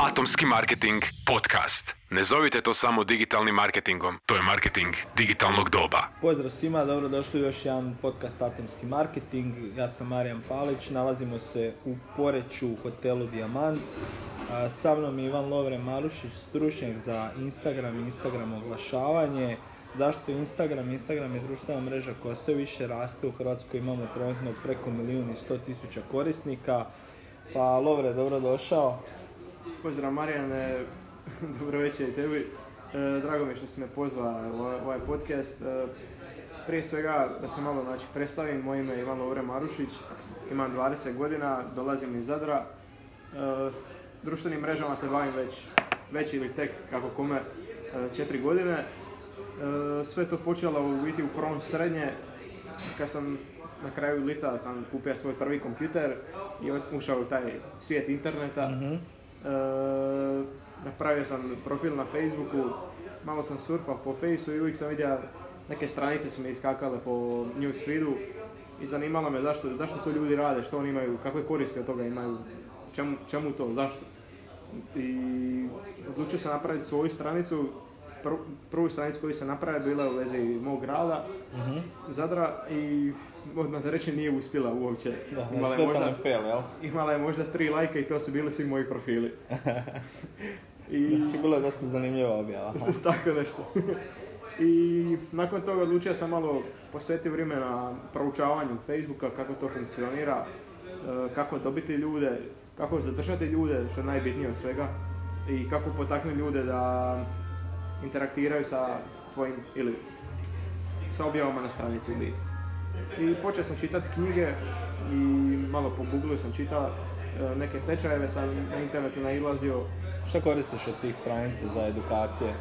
Atomski marketing podcast. Ne zovite to samo digitalnim marketingom, to je marketing digitalnog doba. Pozdrav svima, dobrodošli u još jedan podcast Atomski marketing. Ja sam Marijan Palić, nalazimo se u Poreću u hotelu Diamant. Sa mnom je Ivan Lovre Marušić, stručnjak za Instagram i Instagram oglašavanje. Zašto Instagram? Instagram je društvena mreža koja sve više raste. U Hrvatskoj imamo trenutno preko milijun i sto tisuća korisnika. Pa Lovre, dobrodošao. Pozdrav Marijane, dobro večer i tebi. E, drago mi je što si me pozvao u ovaj- ovaj podcast. E, prije svega da se malo znači, predstavim, moje ime je Ivan Lovre Marušić, imam 20 godina, dolazim iz Zadra. E, društvenim mrežama se bavim već, već ili tek kako kome, 4 godine. Sve to počelo u biti u prvom srednje, kad sam na kraju lita sam kupio svoj prvi kompjuter i ušao u taj svijet interneta. E, napravio sam profil na Facebooku, malo sam surfao po Faceu i uvijek sam vidio neke stranice su mi iskakale po newsfeedu i zanimalo me zašto, zašto to ljudi rade, što oni imaju, kakve koristi od toga imaju, čemu, čemu to, zašto. I odlučio sam napraviti svoju stranicu, Prvu- stranicu koju sam napravio bila u vezi mog grada, Zadra i odmah da reći nije uspjela uopće. Da, Imala je možda- fail, jel? Imala je možda tri lajka i to su bili svi moji profili. I Znači, bilo je dosta zanimljiva objava. tako nešto. I nakon toga odlučio sam malo posvetiti vremena proučavanju Facebooka, kako to funkcionira, e, kako dobiti ljude, kako zadržati ljude, što je najbitnije od svega, i kako potaknuti ljude da interaktiraju sa tvojim, ili sa objavama na stranici u biti. I počeo sam čitati knjige i malo po Google sam čitao e, neke tečajeve, sam na internetu nailazio Šta koristiš od tih stranica za edukacije?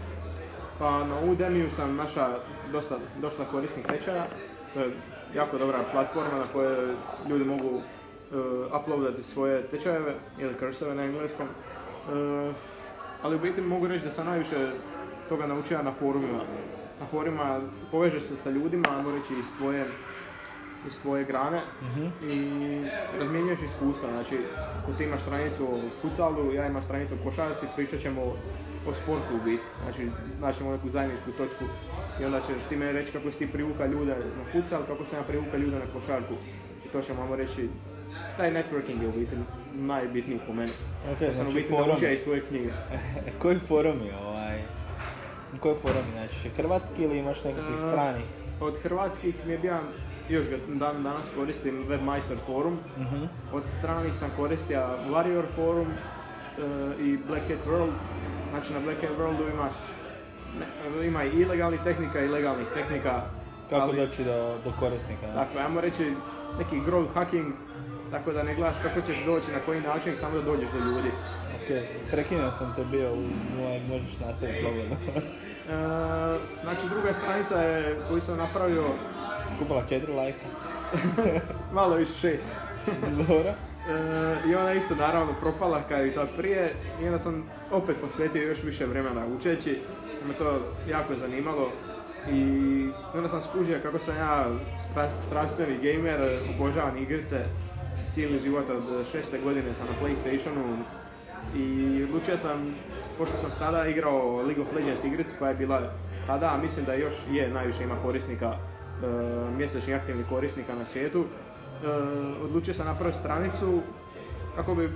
Pa na Udemiju sam naša dosta, dosta korisnih tečaja. To je jako dobra platforma na kojoj ljudi mogu uh, uploadati svoje tečajeve ili kurseve na engleskom. E, ali u biti mogu reći da sam najviše toga naučio na forumima. Na forumima povežeš se sa ljudima, ajmo reći iz tvoje, iz tvoje grane i razmjenjuješ iskustva. Znači, ako ti imaš stranicu o futsalu, ja imam stranicu o košarci, pričat ćemo o sportu u biti. Znači, naćemo neku zajedničku točku i onda ćeš ti meni reći kako si ti privuka ljude na futsal, kako sam ja privuka ljude na košarku. I to ćemo vam reći, taj networking je u biti najbitniji po meni. Ok, Ja sam u znači biti forum. naučio iz svoje knjige. Koji forum je ovaj? Koji forum je najčešće? Hrvatski ili imaš nekakvih A, stranih? Od hrvatskih mi je bio, još ga dan danas koristim Webmaster forum. Mhm. Od stranih sam koristio Warrior forum e, i Black Hat World. Znači na Black Hat Worldu imaš ne, ima i ilegalnih tehnika i legalnih tehnika. Kako ali- doći do, do korisnika? ne? Dakle, ajmo reći neki growth hacking, tako da ne gledaš kako ćeš doći, na koji način, samo da dođeš do ljudi. Ok, prekinuo sam te bio, u, moj- možeš nastaviti slobodno. E, znači druga stranica je koju sam napravio Skupila četiri lajka. malo više šest. Dobro. E, I ona je isto naravno propala kao i ta prije i onda sam opet posvetio još više vremena učeći, jer me to jako zanimalo i onda sam skužio kako sam ja stra- strastveni gamer, obožavam igrice, cijeli život od šeste godine sam na Playstationu i odlučio sam, pošto sam tada igrao League of Legends igricu koja je bila tada, a mislim da još je najviše ima korisnika, mjesečnih aktivnih korisnika na svijetu, e, odlučio sam napraviti stranicu kako bi e,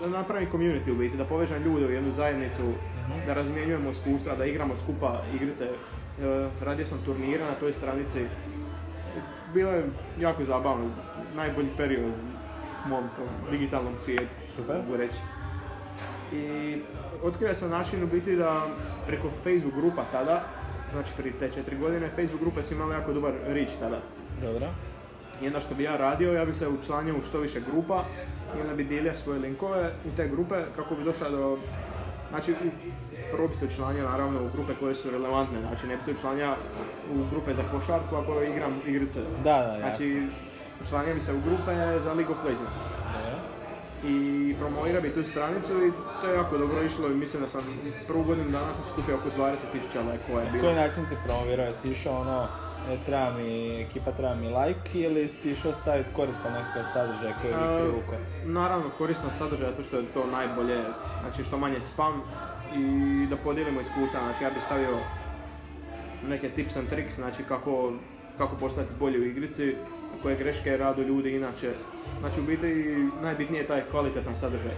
da napravim community u biti, da povežem ljude u jednu zajednicu, da razmjenjujemo iskustva, da igramo skupa igrice. Radio sam turnire na toj stranici. Bilo je jako zabavno, najbolji period u mom tom digitalnom svijetu, Super. mogu reći. I otkrio sam način u biti da preko Facebook grupa tada, znači prije te četiri godine, Facebook grupe su imale jako dobar reach tada. Dobro. I onda što bi ja radio, ja bih se učlanio u što više grupa i onda bi dijelio svoje linkove u te grupe kako bi došao do... Znači, prvo bi se učlanio naravno u grupe koje su relevantne, znači ne bi se učlanio u grupe za košarku ako igram igrice. Da, da, jasno. Znači, učlanio bi se u grupe za League of Legends. Dobro. I promovira bi tu stranicu i to je jako dobro išlo i mislim da sam prvu godinu dana sam skupio oko 20.000 lajkova je Na bilo. koji način si promovirao? Jesi išao ono e, treba mi, ekipa treba mi like ili si išao staviti koristan nekakav sadržaj koji bi privukao? Naravno, koristan sadržaj zato što je to najbolje, znači što manje spam i da podijelimo iskustva, znači ja bih stavio neke tips and tricks, znači kako, kako postati bolji u igrici, koje greške radu ljudi inače. Znači u biti najbitnije je taj kvalitetan sadržaj.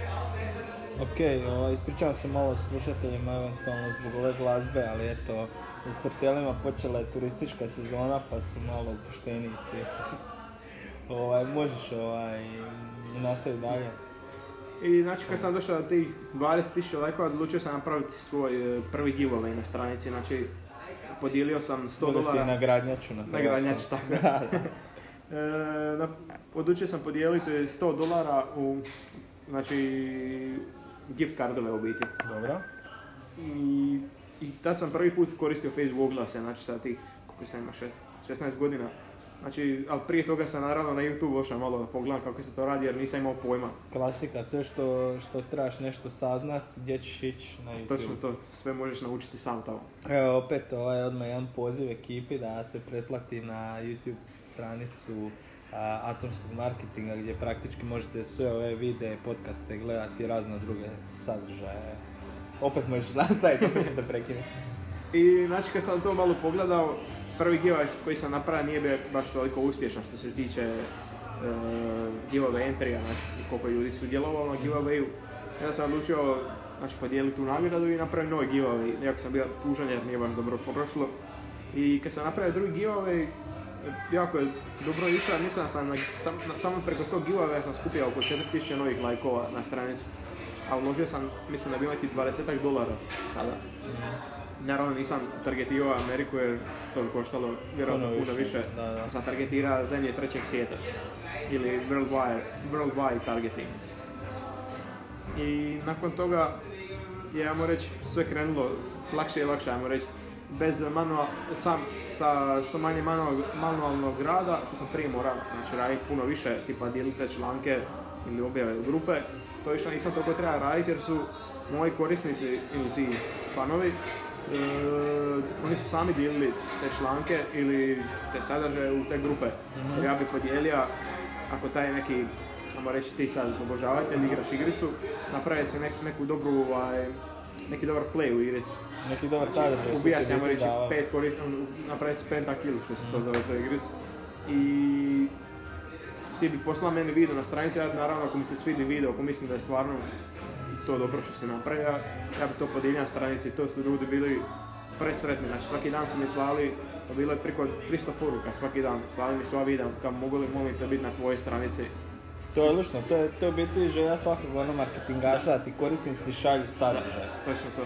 Ok, o, ispričavam se malo slušateljima eventualno zbog ove glazbe, ali eto, u hotelima počela je turistička sezona pa su malo opušteniji svi. ovaj, možeš ovaj, nastaviti dalje. I znači kad sam došao do tih 20.000 lajkova, odlučio sam napraviti svoj e, prvi giveaway na stranici, znači podijelio sam 100 Bude ti dolara. nagradnjaču na Nagradnjač, tako. E, na, odlučio sam podijeliti 100 dolara u, znači, gift cardove u biti. Dobro. I, I tad sam prvi put koristio Facebook oglase, znači sa tih, koliko sam ima, šest- 16 godina. Znači, ali prije toga sam naravno na YouTube ošao malo da pogledam kako se to radi jer nisam imao pojma. Klasika, sve što, što trebaš nešto saznat, gdje ćeš ići na YouTube. Točno to, sve možeš naučiti sam tamo. Evo opet ovaj odmah jedan poziv ekipi da se pretplati na YouTube stranicu atomskog marketinga gdje praktički možete sve ove videe, podcaste gledati i razne druge sadržaje. Opet možeš nastaviti, opet te prekinem. I znači kad sam to malo pogledao, prvi giveaway koji sam napravio nije bio baš toliko uspješan što se tiče uh, giveaway entry znači koliko ljudi su djelovalo na giveawayu. Ja sam odlučio znači, podijeliti tu nagradu i napravio novi giveaway, iako sam bio tužan jer nije baš dobro prošlo. I kad sam napravio drugi giveaway, jako je dobro išao, mislim da sam na, sam, na, samo preko tog giveawaya sam skupio oko 4000 novih lajkova na stranicu. A uložio sam, mislim da bi imati 20 dolara tada. Naravno nisam targetirao Ameriku jer to bi koštalo vjerojatno Puno više, više. da, da. Sam targetirao zemlje trećeg svijeta. Ili worldwide, worldwide targeting. I nakon toga je, ajmo reći, sve krenulo lakše i lakše, ajmo reći. Bez manual, sam, sa što manje manual, manualnog rada, što sam prije morao znači, raditi puno više, tipa dijelite članke ili objave u grupe, to više nisam toliko treba raditi jer su moji korisnici ili ti fanovi, e, oni su sami dijelili te članke ili te sadržaje u te grupe. Jer ja bih podijelio, ako taj neki, ajmo reći ti sad obožavatelj, igraš igricu, napravi se nek, neku dobru, ovaj, neki dobar play u igrici. Neki dobar su Ubija se, ajmo reći, pet koris, on, napravi se pentakill, što se to zove u toj igrici. I ti bi poslao meni video na stranicu, ja naravno ako mi se svidi video, ako mislim da je stvarno to dobro što se napravio, ja bi to podijelio na stranici, to su ljudi bili presretni, znači svaki dan su mi slali, to bilo je preko 300 poruka svaki dan, slali mi sva videa, kao mogu li molim te biti na tvojoj stranici. To je odlično, to je, to je u biti želja svakog ono marketingaša da ti korisnici šalju sadržaj. Točno to.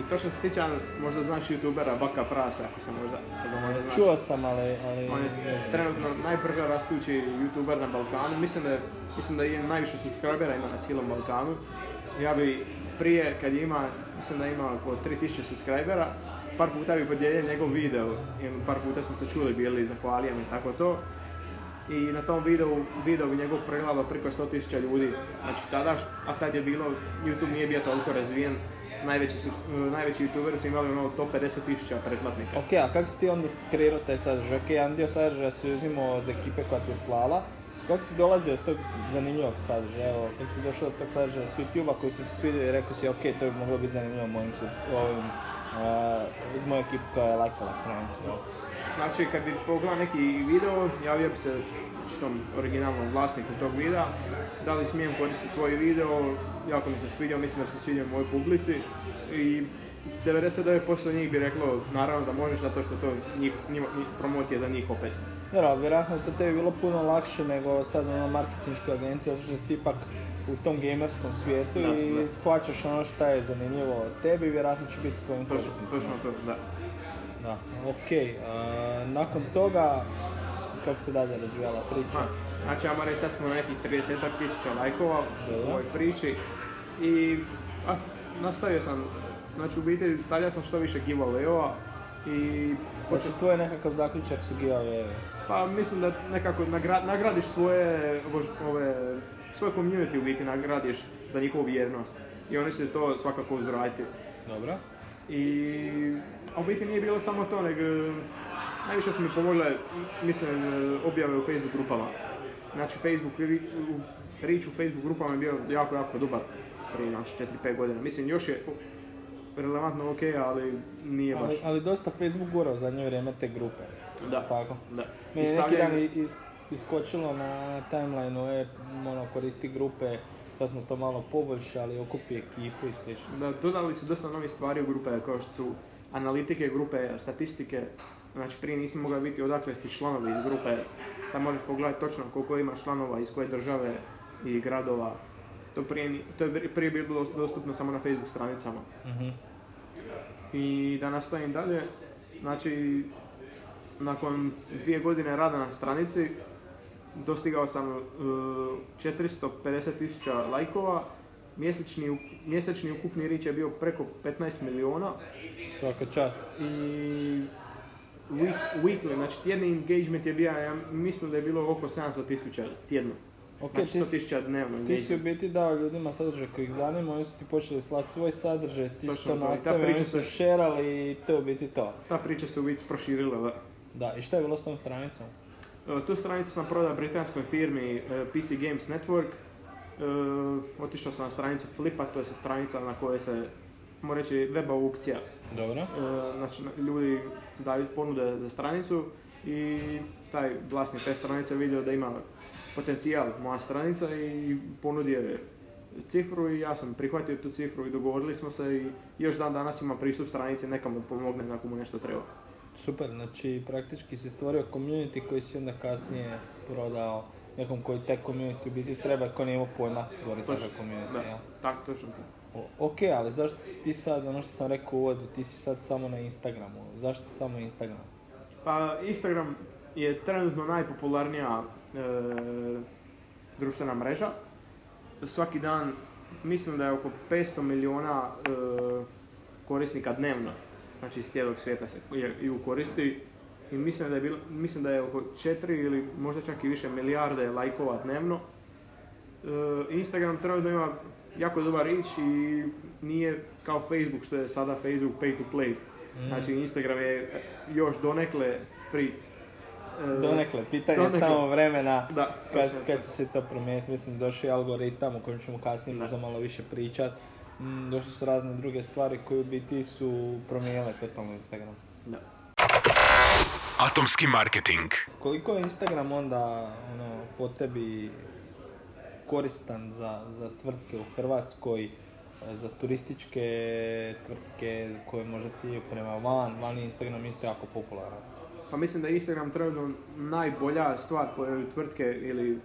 I točno se sjećam, možda znaš youtubera Baka Prasa, ako se možda, ako možda znaš. Čuo sam, ali... ali On je trenutno najbrže rastući youtuber na Balkanu. Mislim da, mislim da je najviše subscribera ima na cijelom Balkanu. Ja bi prije, kad je ima, mislim da ima oko 3000 subscribera, par puta bi podijelio njegov video i par puta smo se čuli bili, zahvalio mi i tako to. I na tom videu, video bi njegov pregledalo preko 100.000 ljudi. Znači tada, a tad je bilo, YouTube nije bio toliko razvijen, najveći, su, najveći youtuberi su imali ono top 50.000 pretplatnika. Ok, a kako si ti onda kreirao taj sadržaj? Ok, jedan dio sadržaja si uzimao od ekipe koja ti je slala. Kako si dolazio do tog zanimljivog sadržaja? Evo, kako si došao do tog sadržaja s YouTube-a koji ti se svidio i rekao si ok, to bi moglo biti zanimljivo mojim ovim, uh, mojoj ekipi koja je lajkala stranicu. Znači, kad bi pogledao neki video, javio bi se tom originalnom vlasniku tog videa, da li smijem koristiti tvoj video, jako mi se svidio, mislim da bi se svidio mojoj publici i 99% njih bi reklo naravno da možeš zato što to njih, njima, njih- promocija za njih opet. Dobro, vjerojatno je to tebi bilo puno lakše nego sad ono marketinška agencija, zato što si ipak u tom gamerskom svijetu Da, i da. shvaćaš ono šta je zanimljivo tebi, vjerojatno će biti tvojim točno to, da. Da, ok. nakon toga, kako se dalje razvijala priča? Ha, Znači, ajmo reći, sad smo na nekih 30 tisuća lajkova u ovoj priči i a, nastavio sam, znači u biti stavljao sam što više giveaway-ova i Znači, tvoj nekakav zaključak su giveaway Pa mislim da nekako nagra- nagradiš svoje, ove, svoj community u biti nagradiš za njihovu vjernost. I oni će to svakako uzraditi. Dobro. I a u biti nije bilo samo to, nego Najviše su mi pomogle, mislim, e, objave u Facebook grupama. Znači, Facebook, ri- u- Facebook grupama je bio jako, jako dobar prije znači, 4-5 godina. Mislim, još je relevantno ok, ali nije baš. Ali, ali dosta Facebook gura u zadnje vrijeme te grupe. Da. Tako. Da. Meni je neki dan i- is, iskočilo na timelineu, je, ono, koristi grupe, sad smo to malo poboljšali, okupi ekipu i slično. Da, dodali su dosta novih stvari u grupe, kao što su analitike grupe, statistike. Znači prije nisi mogao biti odakle si članovi iz grupe. Sad možeš pogledati točno koliko ima članova iz koje države i gradova. To, prije, to je prije bilo dostupno samo na Facebook stranicama. Mhm. I da nastavim dalje, znači nakon dvije godine rada na stranici dostigao sam uh, 450 tisuća lajkova, mjesečni, mjesečni ukupni rič je bio preko 15 miliona Svaka čast. i week- weekly, znači tjedni engagement je bio, ja mislim da je bilo oko 700 tisuća tjedno. Ok, Znači ti, 100 si- tisuća dnevno ti si u biti dao ljudima sadržaj koji ih zanima, oni su ti počeli slati svoj sadržaj, ti Točno to to, i ta nastavio, priča oni su šerali i to je u biti to. Ta priča se u biti proširila. da. Da, i šta je bilo s tom stranicom? E, Tu stranicu sam prodao britanskoj firmi e, PC Games Network. E, Otišao sam na stranicu Flipa, to je stranica na kojoj se, mogu reći, web aukcija. Dobro. E, Znači, ljudi daju ponude za stranicu i taj vlasnik te stranice vidio da ima potencijal moja stranica i ponudio je cifru i ja sam prihvatio tu cifru i dogovorili smo se i još dan danas ima pristup stranici, neka mu pomogne ako mu nešto treba. Super, znači praktički si stvorio community koji si onda kasnije prodao nekom koji taj community u biti treba, ko nije imao pojma stvoriti takav community, da, jel? tako, točno to. Ok, ali zašto si ti sad, ono što sam rekao u uvodu, ti si sad samo na Instagramu, zašto samo Instagram? Pa Instagram je trenutno najpopularnija e, društvena mreža. Svaki dan mislim da je oko 500 milijuna e, korisnika dnevno, znači iz cijelog svijeta se je- koristi. I mislim da, je bilo, mislim da je oko 4 ili možda čak i više milijarde lajkova dnevno. E, Instagram trenutno ima jako dobar reach i nije kao Facebook što je sada Facebook pay to play. Mm. Znači Instagram je još donekle free. E, Donekle, pitanje je donekle. samo vremena Da, kad, kad će se to promijeniti. Mislim, došao je algoritam o kojem ćemo kasnije Da. možda malo više pričat. Mm, došle su razne druge stvari koje u biti su promijenile totalno Instagram. Da. Atomski marketing. Koliko je Instagram onda ono, po tebi koristan za, za tvrtke u Hrvatskoj, e, za turističke tvrtke koje možda ciljaju prema van, van Instagram isto jako popularan. Pa mislim da je Instagram trenutno najbolja stvar koju tvrtke ili,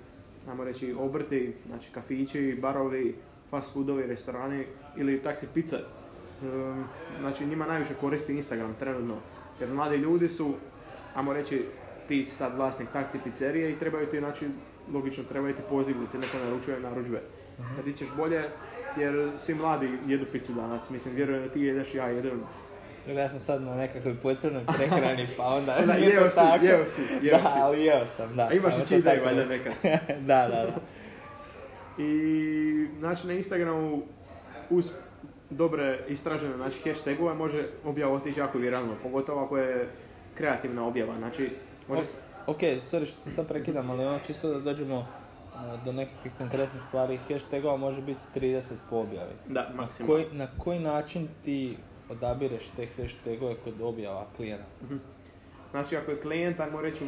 ajmo reći, obrti, znači kafići, barovi, fast foodovi, restorani ili taksi pice. Ehm, Znači njima najviše koristi Instagram trenutno. Jer mladi ljudi su, ajmo reći, ti sad vlasnik taksi pizzerije i trebaju ti, znači, logično trebaju ti poziv da ti neko naručuje narudžbe. Da ti ćeš bolje, jer svi mladi jedu picu danas. Mislim, vjerujem da ti jedeš, ja jedem. Ja sam sad na nekakvoj posebnoj prehrani, pa onda Da, nije to jeo si, tako. jeo si, jeo da, si. ali jeo sam, da. A imaš i tako valjda nekad. da, da, da. I znači na Instagramu uz dobre istražene znači hashtagove može objava otići jako viralno, pogotovo ako je kreativna objava. Znači, može Ok, sorry što sad prekidam, ali ono čisto da dođemo uh, do nekakvih konkretnih stvari, hashtagova može biti 30 po objavi. da, Na maksimalno. koji, na koji način ti odabireš te hashtagove kod objava klijenata? Znači, ako je klijent, ajmo reći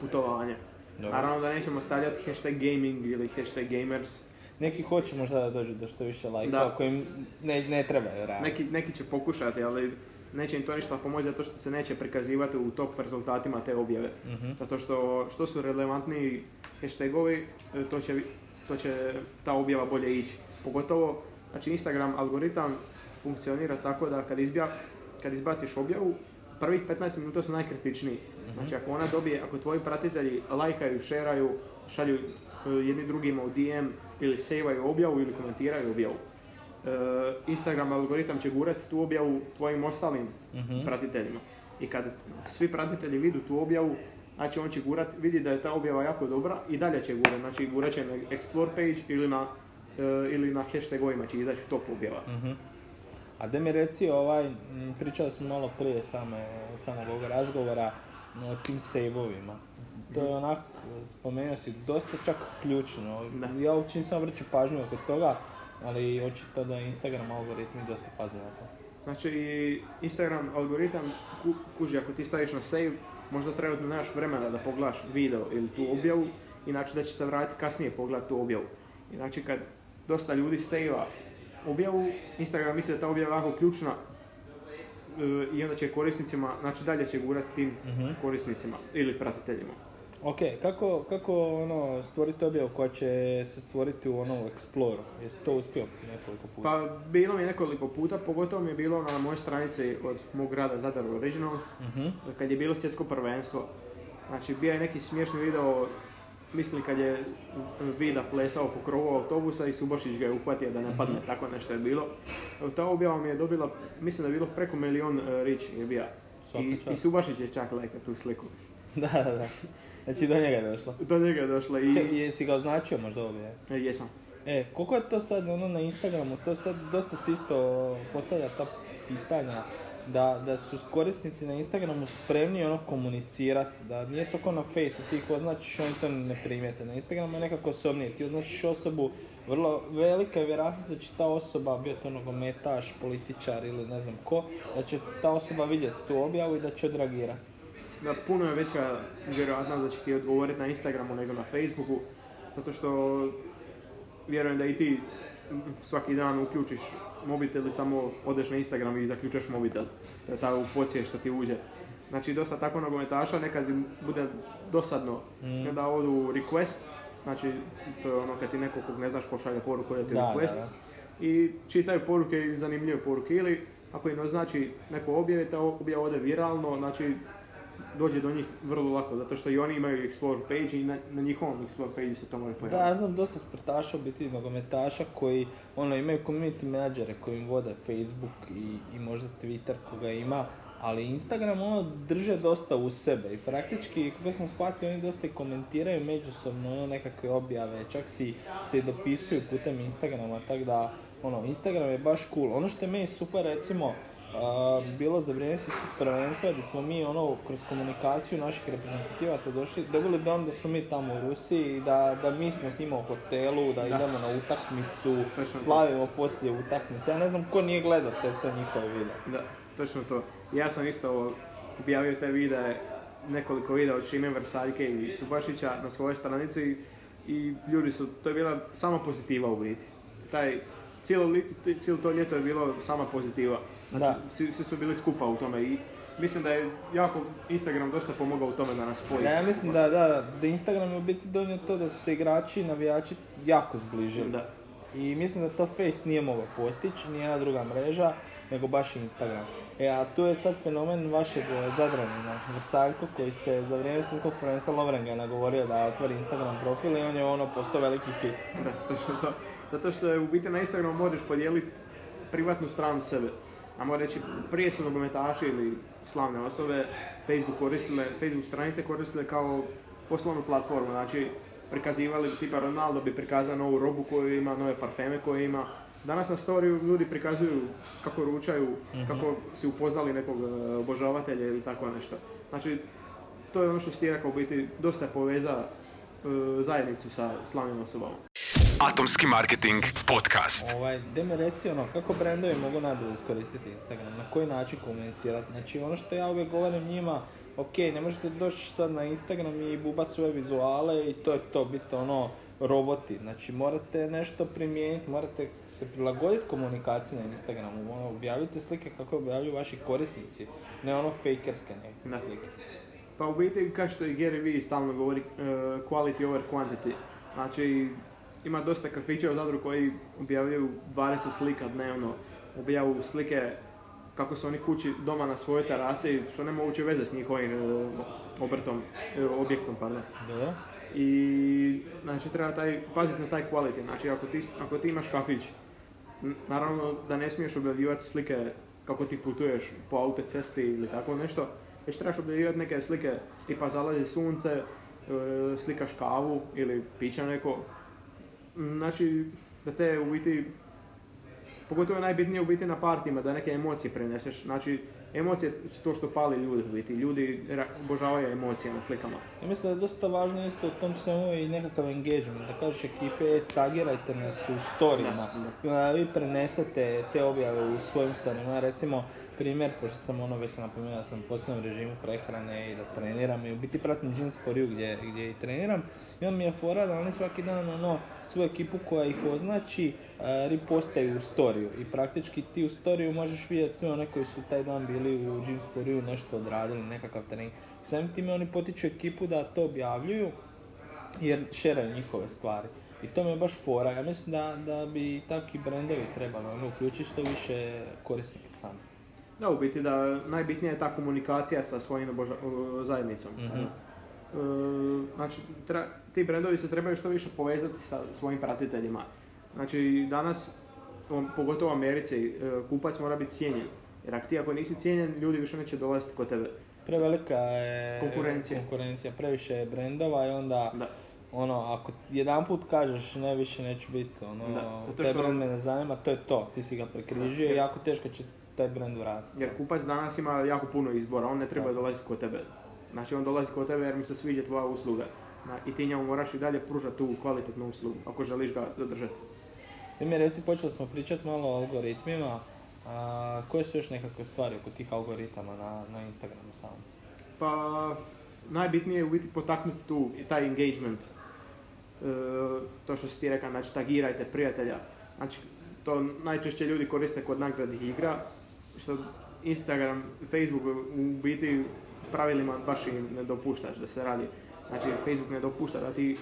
putovanja. Dobro. Naravno da nećemo stavljati hashtag gaming ili hashtag gamers. Neki hoće možda da dođu do što više lajkova Da. koji im ne, ne trebaju realno. Neki, neki će pokušati, ali neće im to ništa pomoći zato što se neće prikazivati u top rezultatima te objave. Mhm. Zato što, što su relevantniji hashtagovi, e, to će, to će ta objava bolje ići. Pogotovo, znači Instagram algoritam funkcionira tako da kad, izbja, kad izbaciš objavu, prvih 15 minuta su najkritičniji. Znači ako ona dobije, ako tvoji pratitelji lajkaju, šeraju, šalju e, jedni drugima u DM ili sejvaju objavu ili komentiraju objavu, Instagram algoritam će gurati tu objavu tvojim ostalim Mhm. pratiteljima. I kad svi pratitelji vidu tu objavu, znači on će gurat, vidi da je ta objava jako dobra i dalje će gurat, znači gurat će na explore page ili na, e, ili na hashtagovima će izaći top objava. Mhm. A da mi reci, ovaj, pričali smo malo prije same, samog ovog razgovora, o tim save-ovima. To je onak, spomenuo si, dosta čak ključno. Da. Ja uopće nisam vrću pažnju oko toga, ali očito da Instagram algoritmi dosta paze na to. Znači, Instagram algoritam ku- kuži, ako ti staviš na save, možda trenutno nemaš vremena da pogledaš video ili tu objavu, inače da će se vratiti kasnije pogledati tu objavu. Znači, kad dosta ljudi sejva objavu, Instagram misli da je ta objava jako ključna e, i onda će korisnicima, znači dalje će gurati tim Mhm. korisnicima ili pratiteljima. Ok, kako, kako ono, stvoriti objavu koja će se stvoriti u onom Exploru? Jesi to uspio nekoliko puta? Pa bilo mi nekoliko puta, pogotovo mi je bilo na mojoj stranici od mog grada Zadar Originals, Mhm. kad je bilo svjetsko prvenstvo. Znači, bio je neki smiješni video, mislim kad je Vida plesao po krovu autobusa i Subošić ga je uhvatio da ne padne, tako nešto je bilo. Ta objava mi je dobila, mislim da je bilo preko milion uh, riči je. Svaka I. I Subašić je čak lajka tu sliku. da, da, da. Znači do njega je došlo. Do njega je došla i... Ček, jesi ga označio možda ovdje? E, jesam. E, koliko je to sad ono na Instagramu, to sad dosta se isto postavlja ta pitanja da, da su korisnici na Instagramu spremni ono komunicirati, da nije to kao na Faceu, ti ih označiš, oni to ne primijete. Na Instagramu je nekako osobnije, ti označiš osobu, vrlo velika je vjerojatnost da će ta osoba, bio to nogometaš, političar ili ne znam ko, da će ta osoba vidjeti tu objavu i da će odreagirati. Da puno je veća vjerojatnost da će ti odgovoriti na Instagramu nego na Facebooku, zato što vjerujem da i ti svaki dan uključiš mobitel i samo odeš na Instagram i zaključaš mobitel. To je ta pocije što ti uđe. Znači dosta tako nogometaša nekad bude dosadno Mm. kada odu request, znači to je ono kad ti neko kog ne znaš pošalje poruku da ti Da, request da, i čitaju poruke i zanimljive poruke ili ako im označi neko objave, ta objava ode viralno, znači dođe do njih vrlo lako, zato što i oni imaju explore page i na, na njihovom explore page se to može Da, pojaviti. ja znam dosta sportaša, biti nogometaša koji ono, imaju community menadžere koji im vode Facebook i, i možda Twitter koga ima, ali Instagram ono drže dosta u sebe i praktički, kako sam shvatio, oni dosta i komentiraju međusobno ono, nekakve objave, čak si se dopisuju putem Instagrama, tako da ono, Instagram je baš cool. Ono što je meni super recimo, a, bilo za vrijeme svjetskog prvenstva gdje smo mi ono kroz komunikaciju naših reprezentativaca došli, dobili dom da smo mi tamo u Rusiji, da, da mi smo s njima u hotelu, da, idemo na utakmicu, Točno to. slavimo poslije utakmice. Ja ne znam ko nije gledao te sve njihove videe. Da, točno to. Ja sam isto objavio te videe, nekoliko videa od Šime Vrsaljke i Subašića na svojoj stranici i ljudi su, to je bila sama pozitiva u biti. Taj, cijelo, cijelo to ljeto je bilo sama pozitiva. Znači, svi, svi su bili skupa u tome i mislim da je jako Instagram dosta pomogao u tome da nas spoji. Ja, mislim da, da, da Instagram je u biti donio to da su se igrači i navijači jako zbližili. Da. I mislim da to Face nije mogao postići, nijedna druga mreža, nego baš Instagram. E, a tu je sad fenomen vašeg e, Zadranina, Vrsaljko, koji se za vrijeme svjetskog prvenstva Lovrenga nagovorio da otvori Instagram profil i on je ono postao veliki hit. Da, točno to. Zato što je u biti na Instagramu možeš podijeliti privatnu stranu sebe. Ajmo reći, prije su nogometaši ili slavne osobe Facebook koristile, Facebook stranice koristile kao poslovnu platformu, znači prikazivali tipa Ronaldo bi prikazao novu robu koju ima, nove parfeme koje ima. Danas na storiju ljudi prikazuju kako ručaju, kako si upoznali nekog e, obožavatelja ili tako nešto. Znači, to je ono što si ti rekao, u biti dosta poveza e, zajednicu sa slavnim osobama. Atomski marketing podcast. Ovaj, de mi reci ono, kako brendovi mogu najbolje iskoristiti Instagram, na koji način komunicirati. Znači ono što ja uvijek govorim njima, ok, ne možete doći sad na Instagram i bubat svoje vizuale i to je to, biti ono roboti. Znači morate nešto primijeniti, morate se prilagoditi komunikaciji na Instagramu, ono, objavite slike kako objavljuju vaši korisnici, ne ono fakerske neke Da. slike. Pa u biti, kao što i Gary Vee stalno govori, e, quality over quantity. Znači, ima dosta kafića u Zadru koji objavljuju 20 slika dnevno, objavljuju slike kako su oni kući doma na svojoj terasi, što nema uopće veze s njihovim e, obrtom, e, objektom, pardon. Dobro? I znači treba taj, paziti na taj quality, znači ako ti, ako ti imaš kafić, naravno da ne smiješ objavljivati slike kako ti putuješ po autocesti ili tako nešto, već trebaš objavljivati neke slike tipa zalazi sunce, e, slikaš kavu ili pića neko. Znači da te u biti pogotovo je najbitnije u biti na partijima da neke emocije preneseš. Znači, emocije su to što pali ljudi u biti. Ljudi obožavaju emocije na slikama. Ja mislim da je dosta važno isto u tom svemu i nekakav engagement, da kažeš ekipe, "E, tagirajte nas u storijima, A, vi prenesete te objave u svojim storijima, recimo primjer, pošto sam ono već napomenuo da sam u posebnom režimu prehrane i da treniram i u biti pratim Gyms for You gdje, gdje i treniram i on mi je fora da oni svaki dan ono, svu ekipu koja ih označi a, ripostaju u storiju i praktički ti u storiju možeš vidjeti sve one koji su taj dan bili u Gyms for You nešto odradili, nekakav trening. Samim time oni potiču ekipu da to objavljuju jer šeraju njihove stvari. I to mi je baš fora. Ja mislim da, da bi takvi brendovi trebali ono, uključiti što više korisnika sami. Da, u biti da najbitnija je ta komunikacija sa svojim oboža- zajednicom. Mhm. Znači, tra- ti brendovi se trebaju što više povezati sa svojim pratiteljima. Znači, danas, pogotovo u Americi, e, kupac mora biti cijenjen. Jer ako ti ako nisi cijenjen, ljudi više neće dolaziti kod tebe. Prevelika je Konkurencija. konkurencija, previše je brendova i onda Da. ono, ako jedan put kažeš ne više neću biti, ono, Da, zato što- brend me ne zanima, to je to, ti si ga prekrižio i jako teško će taj brend vratiti. Jer kupac danas ima jako puno izbora, on ne treba Da. dolaziti kod tebe. Znači, on dolazi kod tebe jer mu se sviđa tvoja usluga. I ti njemu moraš i dalje pružati tu kvalitetnu uslugu, ako želiš ga zadržati. Ti mi reci, počeli smo pričati malo o algoritmima, a, koje su još nekakve stvari oko tih algoritama na, na Instagramu samom? Pa najbitnije je u biti potaknuti tu taj engagement. E, to što si ti rekao, znači tagirajte prijatelja. Znači to najčešće ljudi koriste kod nagradnih igra, što Instagram, Facebook u biti pravilima baš im ne dopuštaš da se radi. Znači Facebook ne dopušta da ti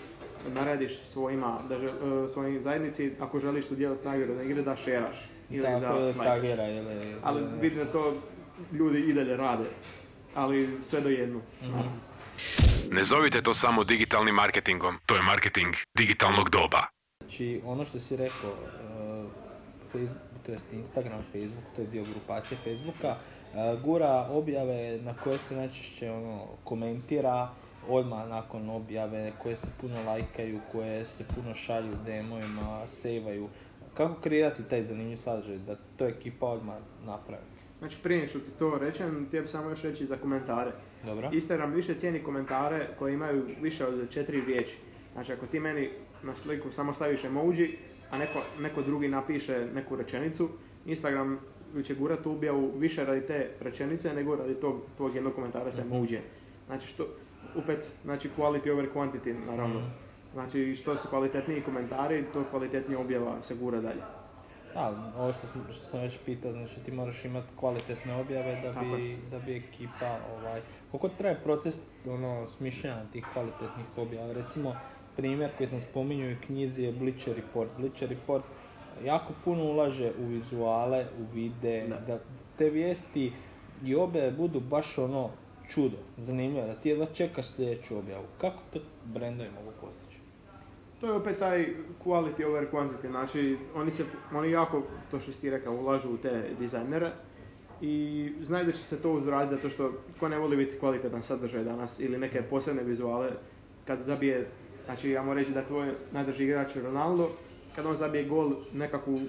narediš svojima, da žel- e, svojoj zajednici, ako želiš sudjelovati nagradne igre, da šeraš. Ili da lajkaš. tagira ili... Ali da to ljudi i dalje rade. Ali sve do jednu. Mhm. Ne zovite to samo digitalnim marketingom, to je marketing digitalnog doba. Znači, ono što si rekao, uh, Facebook, to jest Instagram, Facebook, to je dio grupacije Facebooka, uh, gura objave na koje se najčešće ono, komentira odmah nakon objave, koje se puno lajkaju, koje se puno šalju demovima, sejvaju. Kako kreirati taj zanimljiv sadržaj, da to ekipa odmah napravi? Znači prije što ti to rečem, bih samo još reći za komentare. Dobro? Instagram više cijeni komentare koji imaju više od četiri riječi. Znači ako ti meni na sliku samo staviš emoji, a neko, neko drugi napiše neku rečenicu, Instagram će gurat u objavu više radi te rečenice nego radi tog tvog jednog komentara sa emoji. Znači što, opet, znači quality over quantity naravno. Mhm. Znači što su kvalitetniji komentari, to kvalitetnija objava se gura dalje. Da, ovo što sam, što sam već pitao, znači ti moraš imati kvalitetne objave da bi, da bi ekipa, ovaj, koliko traje proces ono, smišljanja tih kvalitetnih objava, recimo primjer koji sam spominjao u knjizi je Bleacher Report. Bleacher Report jako puno ulaže u vizuale, u vide, Da. da te vijesti i objave budu baš ono čudo, zanimljivo, da ti jedva čekaš sljedeću objavu. Kako to brendovi mogu postići? To je opet taj quality over quantity, znači oni, se, oni jako, to što si ti rekao, ulažu u te dizajnere i znaju da će se to uzvratiti zato što ko ne voli biti kvalitetan sadržaj danas ili neke posebne vizuale kad zabije, znači ja moram reći da je tvoj najdrži igrač Ronaldo, kad on zabije gol nekakvu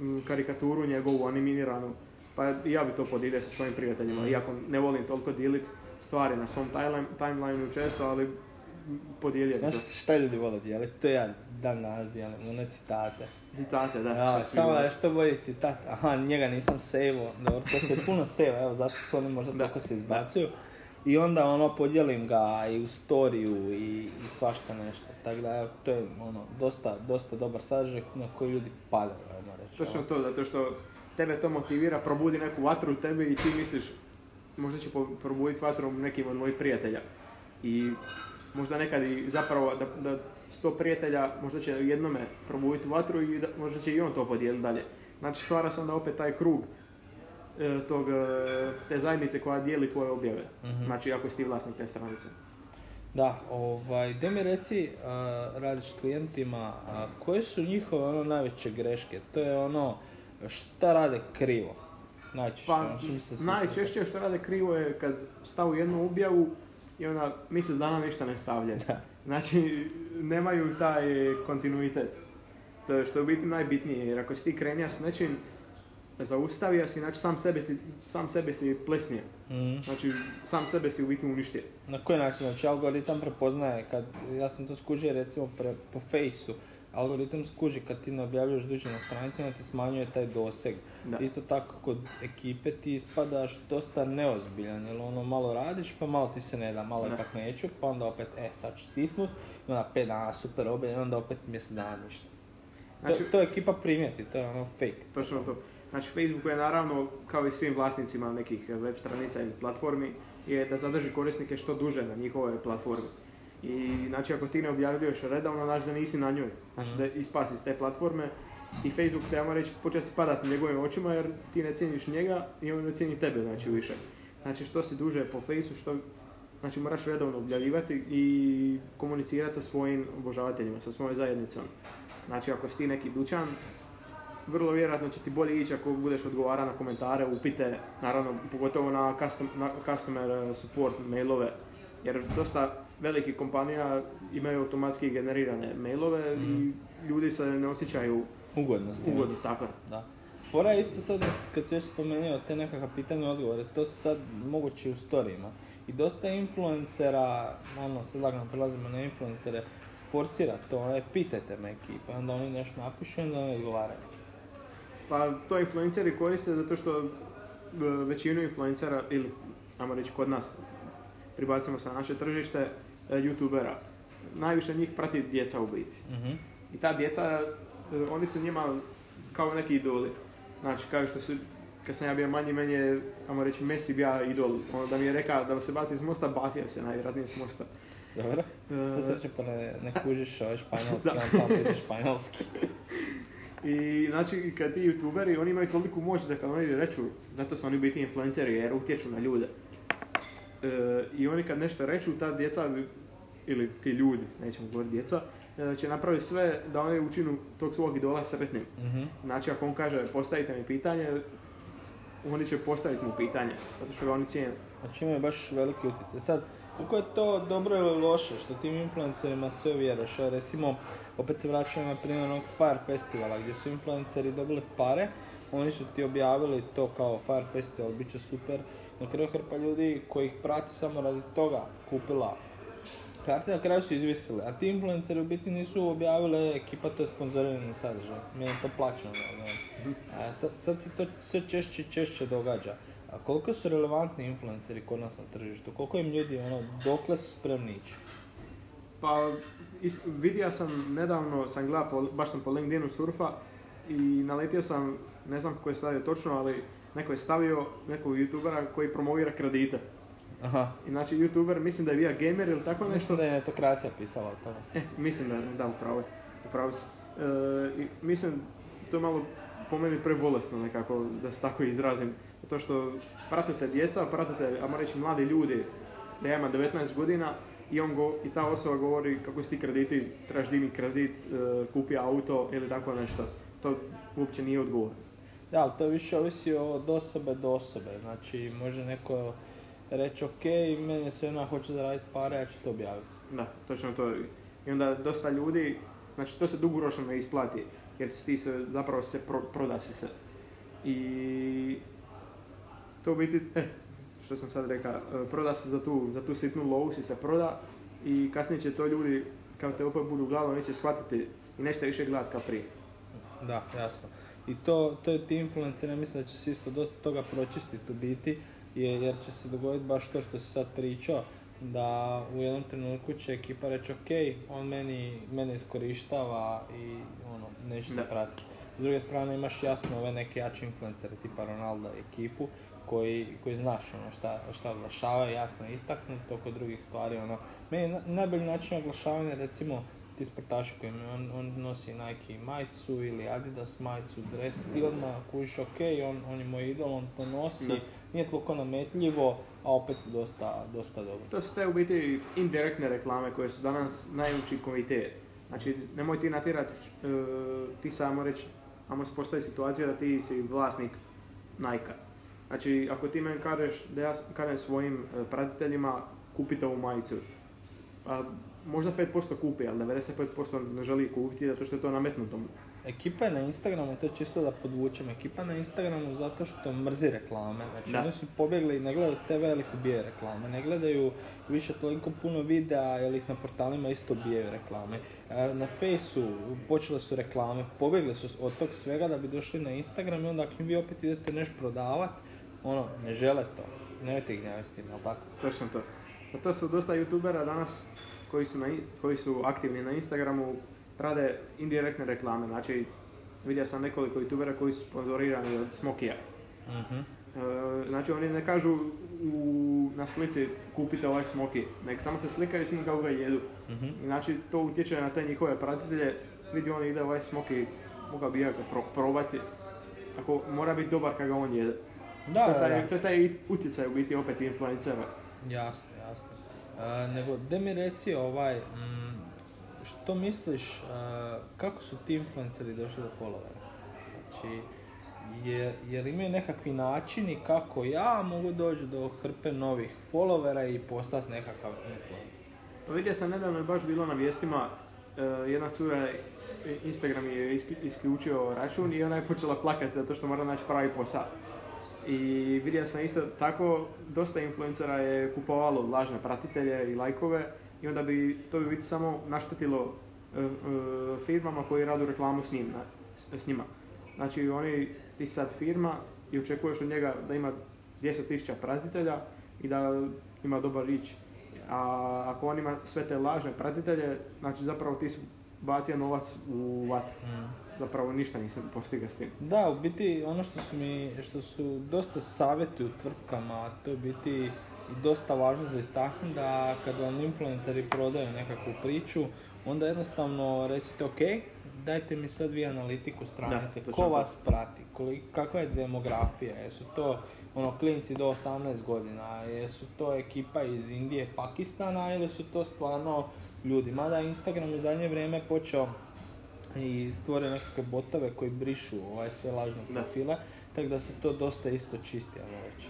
mm, karikaturu njegovu animiranu, pa ja bi to podijelio sa svojim prijateljima, iako ne volim toliko dijeliti stvari na svom timeline, timelineu često, ali mm, podijelio Znaš šta ljudi vole dijeliti? To ja dan danas dijelim, one citate. Citate, da. Ja, samo je što bolji citat. Aha, njega nisam sejvo. Dobro, to se puno sejva, evo, zato su oni možda Da. toliko se izbacuju. I onda ono, podijelim ga i u storiju i, i svašta nešto. Tako da, to je ono, dosta, dosta dobar sadržaj na koji ljudi padaju, ajmo reći. Točno ono. to, zato što tebe to motivira, probudi neku vatru u tebi i ti misliš možda će probuditi vatru nekim od mojih prijatelja. I možda nekad i zapravo da, da sto prijatelja možda će jednome probuditi vatru i da, možda će i on to podijeliti dalje. Znači stvara se onda opet taj krug tog, e, te zajednice koja dijeli tvoje objave. Mhm. Znači ako si ti vlasnik te stranice. Da, ovaj, gdje mi reci, a, radiš s klijentima, a, koje su njihove ono najveće greške? To je ono, šta rade krivo? Najčešće, Pa ono, se najčešće što rade krivo je kad stavu jednu objavu i onda mjesec dana ništa ne stavljaju. Da. Znači, nemaju taj kontinuitet. To je što je u biti najbitnije, jer ako si ti krenija s nečim, zaustavio si, znači sam sebe si, sam sebe si plesnio. Mhm. Znači, sam sebe si u biti uništio. Na koji način? Znači algoritam prepoznaje kad, ja sam to skužio recimo pre, po fejsu, algoritam skuži kad ti ne objavljuješ duže na stranici, onda ti smanjuje taj doseg. Da. Isto tako kod ekipe ti ispadaš dosta neozbiljan, jer ono malo radiš pa malo ti se ne da, malo Da. ipak neću, pa onda opet, e sad ću stisnut, i onda pet dana super obje, i onda opet mjesec dana ništa. Znači, to, to ekipa primijeti, to je ono fake. Točno to. Znači, Facebook je naravno, kao i svim vlasnicima nekih web stranica ili platformi, je da zadrži korisnike što duže na njihovoj platformi. I znači, ako ti ne objavljuješ redovno, znači da nisi na njoj. Znači da ispasi iz te platforme i Facebook, te ja reći, počeo si padati njegovim očima jer ti ne cijeniš njega i on ne cijeni tebe, znači više. Znači, što si duže po Fejsu, što Znači moraš redovno objavljivati i komunicirati sa svojim obožavateljima, sa svojom zajednicom. Znači ako si ti neki dućan, vrlo vjerojatno će ti bolje ići ako budeš odgovara na komentare, upite, naravno pogotovo na, custom, na customer eh, support mailove, jer dosta velikih kompanija imaju automatski generirane mailove i ljudi se ne osjećaju Ugodno s time. ugodno tako. Da. Fora je isto sad, kad si još spomenuo te nekakva pitanja i odgovore, to se sad moguće u storijima. I dosta influencera, ono, sad lagano prelazimo na influencere, forsira to, ono, "E, pitajte me ekipa, onda oni nešto napišu i onda oni odgovaraju. Pa to influenceri koriste zato što e, većinu influencera, ili ajmo reći kod nas, pribacimo sa naše tržište, e, youtubera. Najviše njih prati djeca u biti. Mhm. I ta djeca, e, oni su njima kao neki idoli. Znači, kao što su, kad sam ja bio manji, meni je, ajmo reći, Messi bio idol. Ono da mi je rekao da se baci s mosta, bacio se najvjerojatnije s mosta. Dobro. Sve sreće pa ne, ne kužiš ovaj španjolski, on sam španjolski. I znači, kad ti youtuberi, oni imaju toliku moć da kad oni reču, zato su oni biti influenceri jer utječu na ljude. E, I oni kad nešto reču, ta djeca, ili ti ljudi, nećemo govoriti djeca, e, će napraviti sve da oni učinu tog svog idola sretnim. Mhm. Znači, ako on kaže postavite mi pitanje, oni će postaviti mu pitanje, zato što ga oni cijene. Znači imaju baš veliki utjecaj. Sad, koliko je to dobro ili loše što tim influencerima sve vjeruješ? Recimo, opet se vraćam na primjer onog Fire Festivala gdje su influenceri dobili pare, oni su ti objavili to kao Fire Festival, bit će super. Na kraju hrpa ljudi koji ih prati samo radi toga kupila karte, na kraju su izvisili. A ti influenceri u biti nisu objavili "E, ekipa to je sponzorirani sadržaj. Meni je to plaćeno. sad, sad se to sve češće i češće događa. A koliko su relevantni influenceri kod nas na tržištu? Koliko im ljudi, ono, dokle su spremni ići? Pa, is, vidio sam, nedavno sam gledao, po- baš sam po LinkedInu surfa i naletio sam, ne znam kako je stavio točno, ali neko je stavio nekog youtubera koji promovira kredite. Aha. I znači youtuber, mislim da je bio gamer ili tako nešto. Nešto da je netokracija pisala o tome. E, mislim da, da, upravo je. Upravo si. E, i mislim, to je malo po meni prebolesno nekako, da se tako izrazim. Zato što pratite djeca, pratite, ajmo reći, mladi ljudi, da ja imam 19 godina i, on go, i ta osoba govori kako su ti krediti, trebaš digni kredit, e, kupi auto ili tako nešto. To uopće nije odgovor. Da, ali to više ovisi od osobe do osobe. Znači, može neko reći, ok, meni sve jedna hoće zaraditi pare, ja ću to objaviti. Da, točno to. I onda dosta ljudi, znači to se dugoročno ne isplati, jer ti se, zapravo se pro, proda si se. I to u biti, e, što sam sad rekao, e, proda se za tu, za tu sitnu lovu si se proda i kasnije će to ljudi, kao te opet budu glavno, neće shvatiti i neće više gledat kao prije. Da, jasno. I to, to je ti influenceri, ja mislim da će se isto dosta toga pročistiti u biti, jer, će se dogoditi baš to što si sad pričao, da u jednom trenutku će ekipa reći ok, on meni, mene iskorištava i ono, neće Da. pratiti. S druge strane imaš jasno ove neke jače influencere tipa Ronaldo ekipu koji, koji znaš ono šta, šta oglašavaju, jasno istaknuto kod drugih stvari. Ono. Meni najbolji način oglašavanja recimo ti sportaši koji on, on nosi Nike majicu ili Adidas majicu, dres, ti odmah kužiš ok, on, on je moj idol, on to nosi, Da. nije toliko nametljivo, a opet dosta, dosta dobro. To su te u biti indirektne reklame koje su danas najučinkovitije. Znači, nemoj ti natjerati, e, ti samo reći, ajmo se postaviti situaciju da ti si vlasnik Nike. Znači, ako ti meni kažeš da ja kažem svojim e, pratiteljima kupite ovu majicu, a možda 5% kupi, ali 95% ne želi kupiti zato što je to nametnuto mu. ekipa je na Instagramu, to je čisto da podvučem, ekipa na Instagramu zato što mrzi reklame. Znači Da. oni su pobjegli, ne gledaju TV jer ih ubije reklame, ne gledaju više toliko puno videa jer ih na portalima isto ubijaju reklame. E, Na Faceu počele su reklame, pobjegli su od tog svega da bi došli na Instagram i onda ako im vi opet idete nešto prodavat, ono, ne žele to. Nemojte ih gnjaviti jel tako? Točno to. Pa to su dosta youtubera danas koji su, na, koji su aktivni na Instagramu, rade indirektne reklame. Znači, vidio sam nekoliko youtubera koji su sponzorirani od Smokija. Mhm. E, znači, oni ne kažu u, na slici kupite ovaj Smoki, nek samo se slikaju s njim kako ga jedu. I Znači, to utječe na te njihove pratitelje. Vidi on ide ovaj Smoki, mogao bi ja ga pro- probati. Ako mora biti dobar kad ga on jede. Da, to, je da, taj, da. to je taj utjecaj u biti opet influencera. Jasno, jasno. E, nego, da mi reci ovaj, mm, što misliš, e, kako su ti influenceri došli do followera? Znači, je, jer imaju nekakvi načini kako ja mogu doći do hrpe novih followera i postati nekakav influencer? Pa vidio sam nedavno je baš bilo na vijestima, e, jedna cura Instagram je isk- isključio račun i ona je počela plakati zato što mora naći pravi posao. I vidio sam isto tako, dosta influencera je kupovalo lažne pratitelje i lajkove i onda bi to bi biti samo naštetilo e, e, firmama koji radu reklamu s, njim, s, njima. Znači oni, ti sad firma i očekuješ od njega da ima 200.000 pratitelja i da ima dobar rič. A ako on ima sve te lažne pratitelje, znači zapravo ti si bacio novac u vatru. Zapravo ništa nisam postigao s tim. Da, u biti ono što su mi, što su dosta savjetuju tvrtkama, a to je u biti i dosta važno za istaknuti da kad vam influenceri prodaju nekakvu priču, onda jednostavno recite ok, dajte mi sad vi analitiku stranice, točno ko to. vas prati, koliko, kakva je demografija, jesu to ono klinci do 18 godina, jesu to ekipa iz Indije, Pakistana ili su to stvarno ljudi. Mada Instagram u zadnje vrijeme počeo i stvorio nekakve botove koji brišu ovaj sve lažne profile, tako da se to dosta isto čisti, ajmo reći.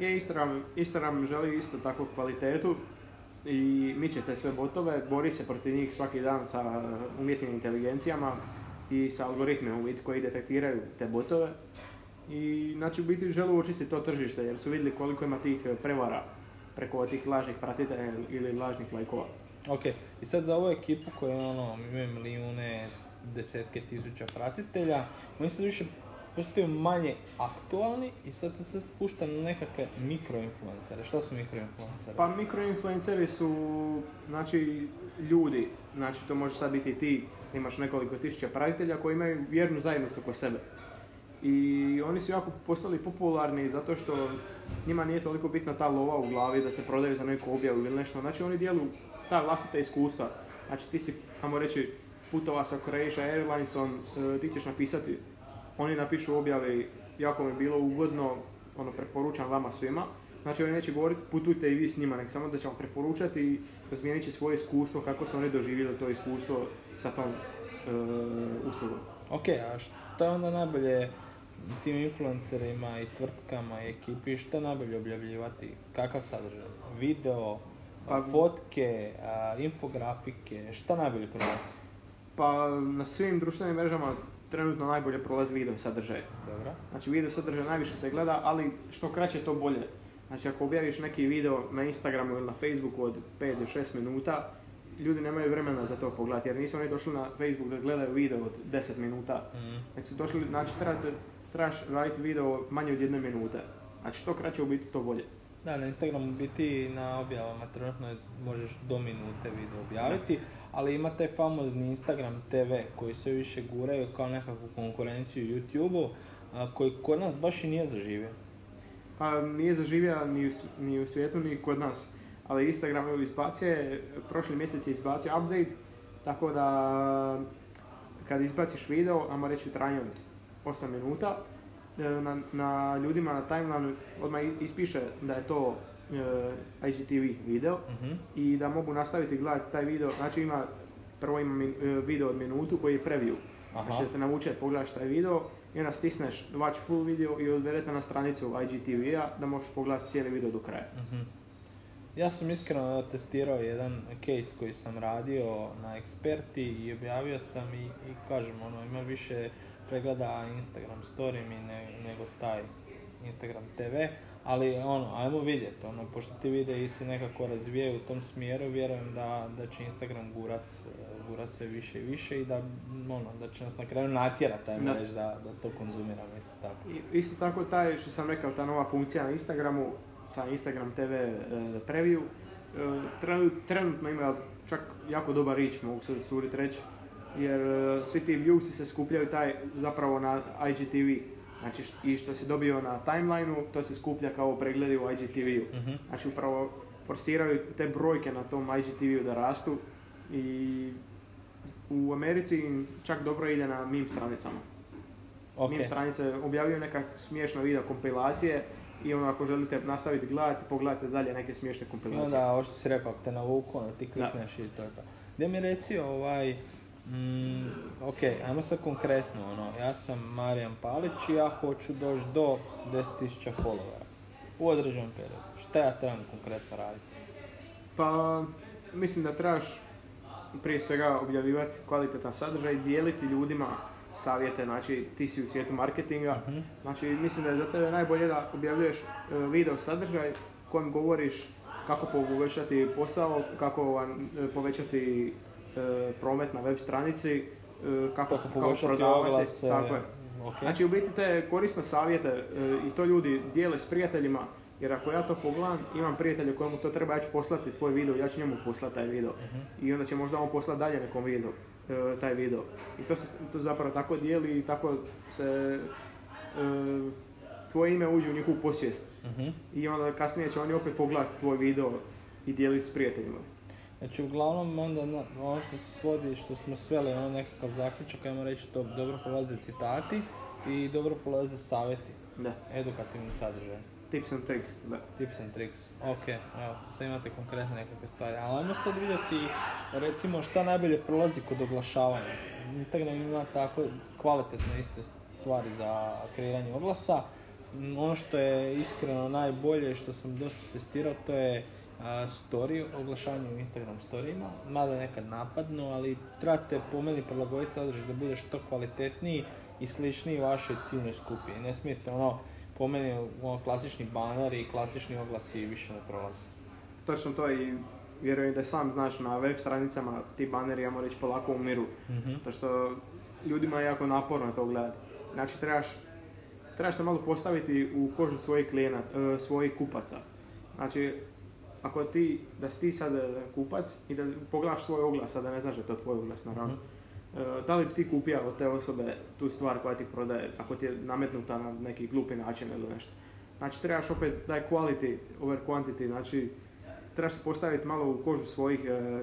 Je Instagram, Instagram želi isto takvu kvalitetu i miče te sve botove, bori se protiv njih svaki dan sa umjetnim inteligencijama i sa algoritmima u biti koji detektiraju te botove. I znači u biti žele očistiti to tržište jer su vidjeli koliko ima tih prevara preko tih lažnih pratitelja ili lažnih lajkova. Ok, i sad za ovu ekipu koja ono, imaju milijune, desetke tisuća pratitelja, oni sad više postaju manje aktualni i sad se sve spušta na nekakve mikroinfluencere. Šta su mikroinfluenceri? Pa mikroinfluenceri su znači ljudi, znači to može sad biti ti, imaš nekoliko tisuća pratitelja koji imaju vjernu zajednicu oko sebe. I oni su jako postali popularni zato što njima nije toliko bitna ta lova u glavi da se prodaju za neku objavu ili nešto. Znači oni dijelu ta vlastita iskustva. Znači ti si, ajmo reći, putova sa Croatia Airlinesom, e, ti ćeš napisati, oni napišu objavi, jako mi je bilo ugodno, ono, preporučam vama svima. Znači oni neće govoriti putujte i vi s njima, nek samo da ćemo preporučati i razmijenit će svoje iskustvo, kako su oni doživjeli to iskustvo sa tom e, uslugom. Ok, a što je onda najbolje tim influencerima i tvrtkama i ekipi, što je najbolje objavljivati? Kakav sadržaj? Video, Pa- fotke, a, infografike, šta najbolje prolazi? Pa na svim društvenim mrežama trenutno najbolje prolazi video sadržaj. Dobro. Znači video sadržaj najviše se gleda, ali što kraće to bolje. Znači ako objaviš neki video na Instagramu ili na Facebooku od 5 do 6 minuta, ljudi nemaju vremena za to pogledati, jer nisu oni došli na Facebook da gledaju video od 10 minuta. Nek su došli, znači trebate, trebaš raditi video manje od jedne minute. Znači što kraće u biti to bolje. Da, na Instagramu biti na objavama trenutno možeš do minute video objaviti, ali ima taj famozni Instagram TV koji sve više guraju kao nekakvu konkurenciju YouTube-u, a, koji kod nas baš i nije zaživio. Pa nije zaživio ni u, ni u svijetu ni kod nas. Ali Instagram evo izbacio je, prošli mjesec je izbacio update, tako da kad izbaciš video, ajmo reći u trajanju od 8 minuta, e, na, na ljudima na timelineu odmah ispiše da je to e, IGTV video Mhm. i da mogu nastaviti gledati taj video. Znači ima, prvo ima min- e, video od minutu koji je preview. Aha. Znači da te navuče da pogledaš taj video i onda stisneš watch full video i odvedete na stranicu IGTV-a da možeš pogledati cijeli video do kraja. Mhm. Ja sam iskreno testirao jedan case koji sam radio na eksperti i objavio sam i, i kažem, ono, ima više pregleda Instagram story mi ne- nego taj Instagram TV, ali ono, ajmo vidjeti, ono, pošto ti videi se nekako razvijaju u tom smjeru, vjerujem da, da će Instagram gurat, gurat se više i više i da, ono, da će nas na kraju natjerati, ajmo Da. reći, da, da to konzumiramo isto tako. I, isto tako taj, što sam rekao, ta nova funkcija na Instagramu sa Instagram TV e, preview, e, tre- trenutno ima čak jako dobar rič, mogu se usuditi reći, jer e, svi ti viewsi se skupljaju taj zapravo na IGTV. Znači, i što si dobio na timelineu, to se skuplja kao pregledi u IGTV-u. Mhm. Znači, upravo forsiraju te brojke na tom IGTV-u da rastu i u Americi čak dobro ide na meme stranicama. Ok, Meme stranice objavljuju neka smiješna video kompilacije i ono ako želite nastaviti gledati, pogledajte dalje neke smiješne kompilacije. onda, ovo što si rekao, te navuku, onda ti klikneš i to je to. Gdje mi reci, ovaj, mm, ok, ajmo sad konkretno, ono, ja sam Marijan Palić i ja hoću doći do 10.000 followera u određenom periodu. Šta ja trebam konkretno raditi? Pa mislim da trebaš prije svega objavljivati kvalitetan sadržaj i dijeliti ljudima savjete, znači ti si u svijetu marketinga, Mhm. znači mislim da je za tebe najbolje da objavljuješ e, video sadržaj kojem govoriš kako poboljšati posao, kako vam, e, povećati promet na web stranici, e, kako, Kako poboljšati prodavati, oglase, tako je. Znači u biti te korisne savjete e, i to ljudi dijele s prijateljima, jer ako ja to pogledam, imam prijatelja kojemu to treba, ja ću poslati tvoj video, ja ću njemu poslati taj video. I onda će možda on poslati dalje nekom video, e, taj video. I to se to zapravo tako dijeli i tako se e, tvoje ime uđe u njihovu posvijest. Mhm. I onda kasnije će oni opet pogledati tvoj video i dijeliti s prijateljima. Znači, uglavnom, onda na- ono što se svodi, što smo sveli, ono nekakav zaključak, ajmo reći, to dobro prolaze citati i dobro prolaze savjeti, Da. edukativni sadržaj. Tips and tricks, da. Tips and tricks. Ok, evo, sad imate konkretne nekakve stvari. Ali ajmo sad vidjeti, recimo, šta najbolje prolazi kod oglašavanja. Instagram ima tako kvalitetne iste stvari za kreiranje oglasa. Ono što je iskreno najbolje, što sam dosta testirao, to je story, oglašavanje u Instagram storijima. Mada nekad napadno, ali trebate po meni prilagoditi sadržaj da bude što kvalitetniji i sličniji vašoj ciljnoj skupini. Ne smijete ono, po meni ono, klasični baneri i klasični oglasi više ne prolaze. Točno to i vjerujem da sam znaš na web stranicama ti baneri, ja moram reći, polako umiru. Mhm. To što ljudima je jako naporno to gledati. Znači trebaš, trebaš se malo postaviti u kožu svojih klijenata, e, svojih kupaca. Znači, ako ti, da si ti sad e, kupac i da pogledaš svoj oglas, a da ne znaš da je to tvoj oglas naravno, Mhm. e, da li bi ti kupio od te osobe tu stvar koja ti prodaje, ako ti je nametnuta na neki glupi način ili nešto. Znači trebaš opet daj quality over quantity, znači trebaš se postaviti malo u kožu svojih e,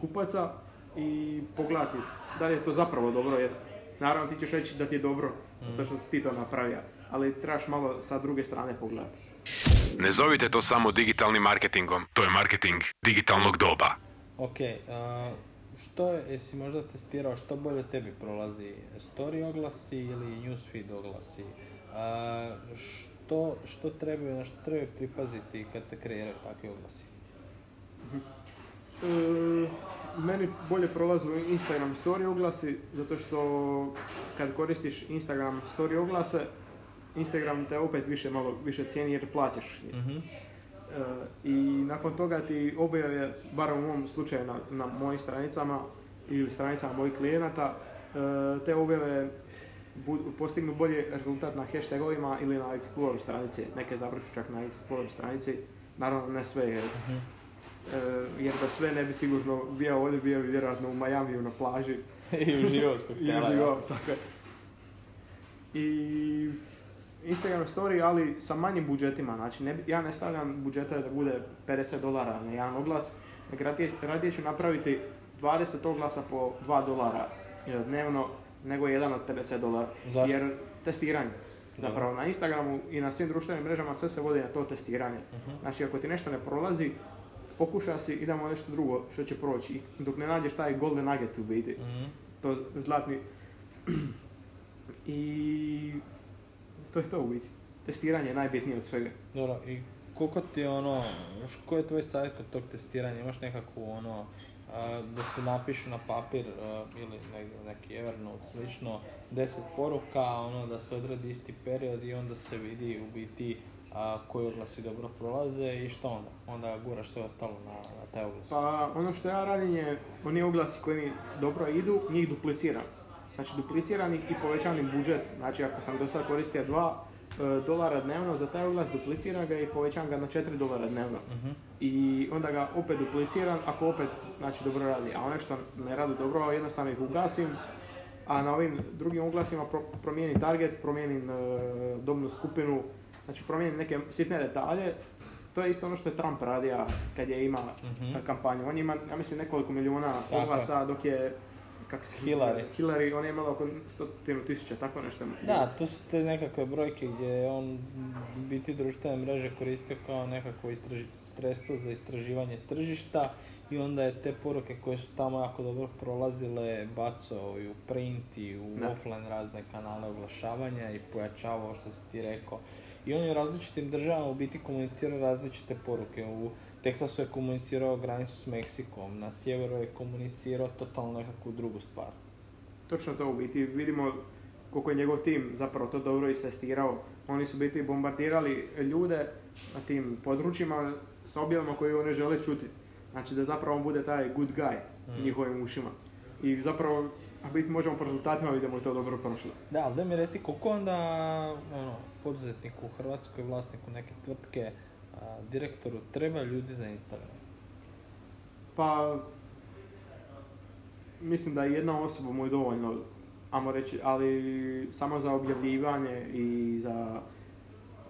kupaca i pogledati da li je to zapravo dobro, jer naravno ti ćeš reći da ti je dobro, zato što si ti to napravio, ali trebaš malo sa druge strane pogledati. Ne zovite to samo digitalnim marketingom, to je marketing digitalnog doba. Ok, a, što je, jesi možda testirao što bolje tebi prolazi? Story oglasi ili newsfeed oglasi? A, što, što trebaju, na što trebaju pripaziti kad se kreiraju takvi oglasi? E, meni bolje prolazu Instagram story oglasi, zato što kad koristiš Instagram story oglase, Instagram te opet više malo više cijeni jer plaćaš. Mhm. E, I nakon toga ti objave, bar u mom slučaju na, na mojim stranicama ili stranicama mojih klijenata, e, te objave bu- postignu bolji rezultat na hashtagovima ili na Explorer stranici. Neke završu čak na Explorer stranici, naravno ne sve jer, Mhm. e, jer da sve ne bi sigurno bio ovdje, bio bi vjerojatno u Majamiju na plaži I uživao i uživao, tako je. I Instagram story, ali sa manjim budžetima, znači ne, ja ne stavljam budžeta da bude 50 dolara na jedan oglas, nego radije, radije ću napraviti 20 oglasa po 2 dolara e, dnevno, nego jedan od 50 dolara. Zašto? Jer testiranje. Zapravo na Instagramu i na svim društvenim mrežama sve se vodi na to testiranje. Mhm. Znači ako ti nešto ne prolazi, pokuša si, idemo nešto drugo što će proći. I dok ne nađeš taj golden nugget u biti Mhm. to zlatni i to je to u biti. Testiranje je najbitnije od svega. Dobro, i koliko ti ono, koji je tvoj savjet kod tog testiranja? Imaš nekakvu ono, da se napišu na papir ili neki Evernote slično, deset poruka, ono da se odradi isti period i onda se vidi u biti a, koji oglasi dobro prolaze i što onda? Onda guraš sve ostalo na, na taj oglas. Pa ono što ja radim je, oni oglasi koji mi dobro idu, njih dupliciram. Znači dupliciram ih i povećam im budžet. Znači ako sam do sad koristio 2 e, dolara dnevno za taj oglas, dupliciram ga i povećam ga na 4 dolara dnevno. Mhm. I onda ga opet dupliciram ako opet znači, dobro radi. A one što ne rade dobro, jednostavno ih ugasim. A na ovim drugim oglasima pro, promijenim target, promijenim e, dobnu skupinu, znači promijenim neke sitne detalje. To je isto ono što je Trump radio kad je ima Mhm. kampanju. On ima, ja mislim, nekoliko milijuna oglasa, dok je kak se Hillary. Hillary, on je imala oko stotinu tisuća, tako nešto. Da, to su te nekakve brojke gdje je on biti društvene mreže koristio kao nekakvo istraži, sredstvo za istraživanje tržišta i onda je te poruke koje su tamo jako dobro prolazile bacao i u print i u Da. offline razne kanale oglašavanja i pojačavao što si ti rekao. I on je u različitim državama u biti komunicirao različite poruke. U Teksasu je komunicirao granicu s Meksikom, na sjeveru je komunicirao totalno nekakvu drugu stvar. Točno to u biti, vidimo koliko je njegov tim zapravo to dobro istestirao. Oni su biti bombardirali ljude na tim područjima sa objavama koje oni žele čuti. Znači da zapravo on bude taj good guy Mm. njihovim ušima. I zapravo, a biti možemo po rezultatima vidimo je to dobro prošlo. Da, ali da mi reci koliko onda ono, poduzetniku u Hrvatskoj, vlasniku neke tvrtke, direktoru treba ljudi za Instagram? Pa, mislim da jedna osoba mu je dovoljno, ajmo reći, ali samo za objavljivanje i za,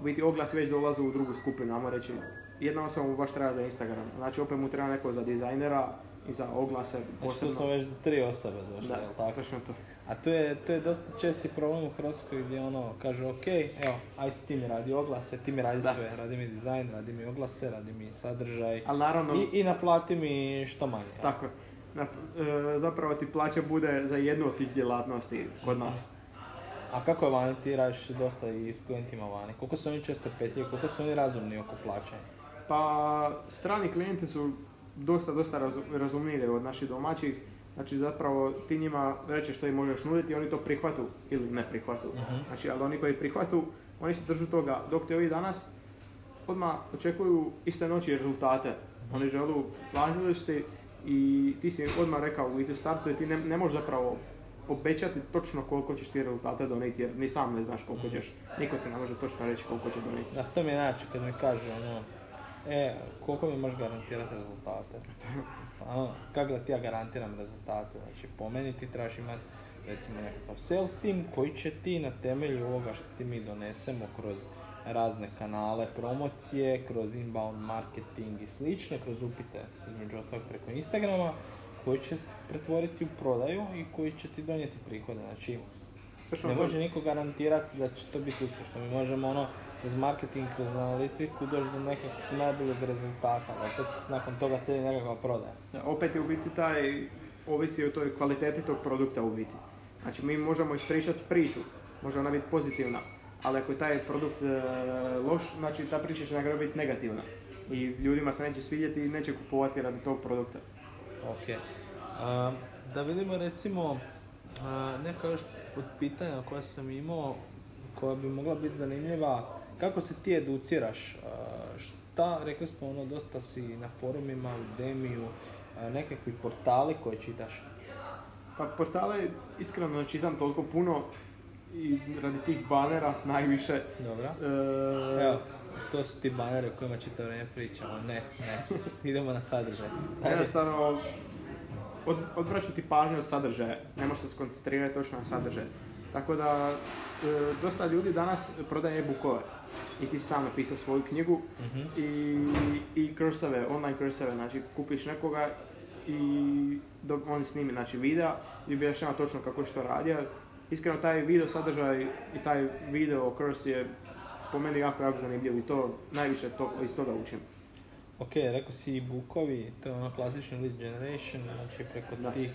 u biti oglasi već dolaze u drugu skupinu, ajmo reći, jedna osoba mu baš treba za Instagram, znači opet mu treba neko za dizajnera i za oglase Znači tu posebno. smo već tri osobe došli, da, jel tako? točno to. A to je, to je dosta česti problem u Hrvatskoj gdje ono kažu ok, evo, ajde ti mi radi oglase, ti mi radi Da. sve, radi mi dizajn, radi mi oglase, radi mi sadržaj Ali naravno, i, i naplati mi što manje. tako je. Na- e, zapravo ti plaća bude za jednu od tih djelatnosti kod nas. A kako je vani, ti radiš dosta i s klijentima vani, koliko su oni često petljivi, koliko su oni razumni oko plaćanja? Pa strani klijenti su dosta, dosta razu- razumniji od naših domaćih. Znači zapravo ti njima reći što im možeš nuditi, oni to prihvatu ili ne prihvatu. Mhm. Znači, ali oni koji prihvatu, oni se držu toga. Dok ti ovi danas odmah očekuju iste noći rezultate. Oni želu platili su ti i ti si odmah rekao u startu i ti ne, ne možeš zapravo obećati točno koliko ćeš ti rezultate donijeti jer ni sam ne znaš koliko ćeš. Niko ti ne može točno reći koliko će donijeti. Da, to mi je način kad mi kaže ono, e, koliko mi možeš garantirati rezultate? Pa ono, kako da ti ja garantiram rezultate? Znači, po meni ti trebaš imati recimo nekakav sales team koji će ti na temelju ovoga što ti mi donesemo kroz razne kanale promocije, kroz inbound marketing i slično, kroz upite između ostalog preko Instagrama, koji će pretvoriti u prodaju i koji će ti donijeti prihode. Znači, ne može niko garantirati da će to biti uspješno. Mi možemo ono, kroz marketing, kroz analitiku doći do nekakvog najboljeg rezultata, a opet nakon toga slijedi nekakva prodaja. Da, opet je u biti taj, ovisi o toj kvaliteti tog produkta u biti. Znači mi možemo ispričati priču, može ona biti pozitivna, ali ako je taj produkt e, loš, znači ta priča će na kraju biti negativna. I ljudima se neće svidjeti i neće kupovati radi tog produkta. Ok. A, da vidimo recimo a, neka još od pitanja koja sam imao, koja bi mogla biti zanimljiva, kako se ti educiraš? Šta, rekli smo ono, dosta si na forumima, u Demiju, nekakvi portali koje čitaš. Pa portale iskreno ne čitam toliko puno i radi tih banera najviše. Dobra. E, Evo, to su ti baneri o kojima čitavo vrijeme pričamo. Ne, ne, idemo na sadržaj. Jednostavno, od, odvraću ti pažnju od sadržaja, ne možeš se skoncentrirati točno na sadržaj. Tako da, e, dosta ljudi danas prodaje e-bookove i ti si sam napisao svoju knjigu Mhm. i, i kurseve, online kurseve, znači kupiš nekoga i do, on snimi znači, videa i objašnjava točno kako je što radi. Iskreno, taj video sadržaj i taj video kurs je po meni jako, jako zanimljiv i to najviše to, iz toga učim. Ok, rekao si i bookovi, to je ono klasični lead generation, znači preko Da. tih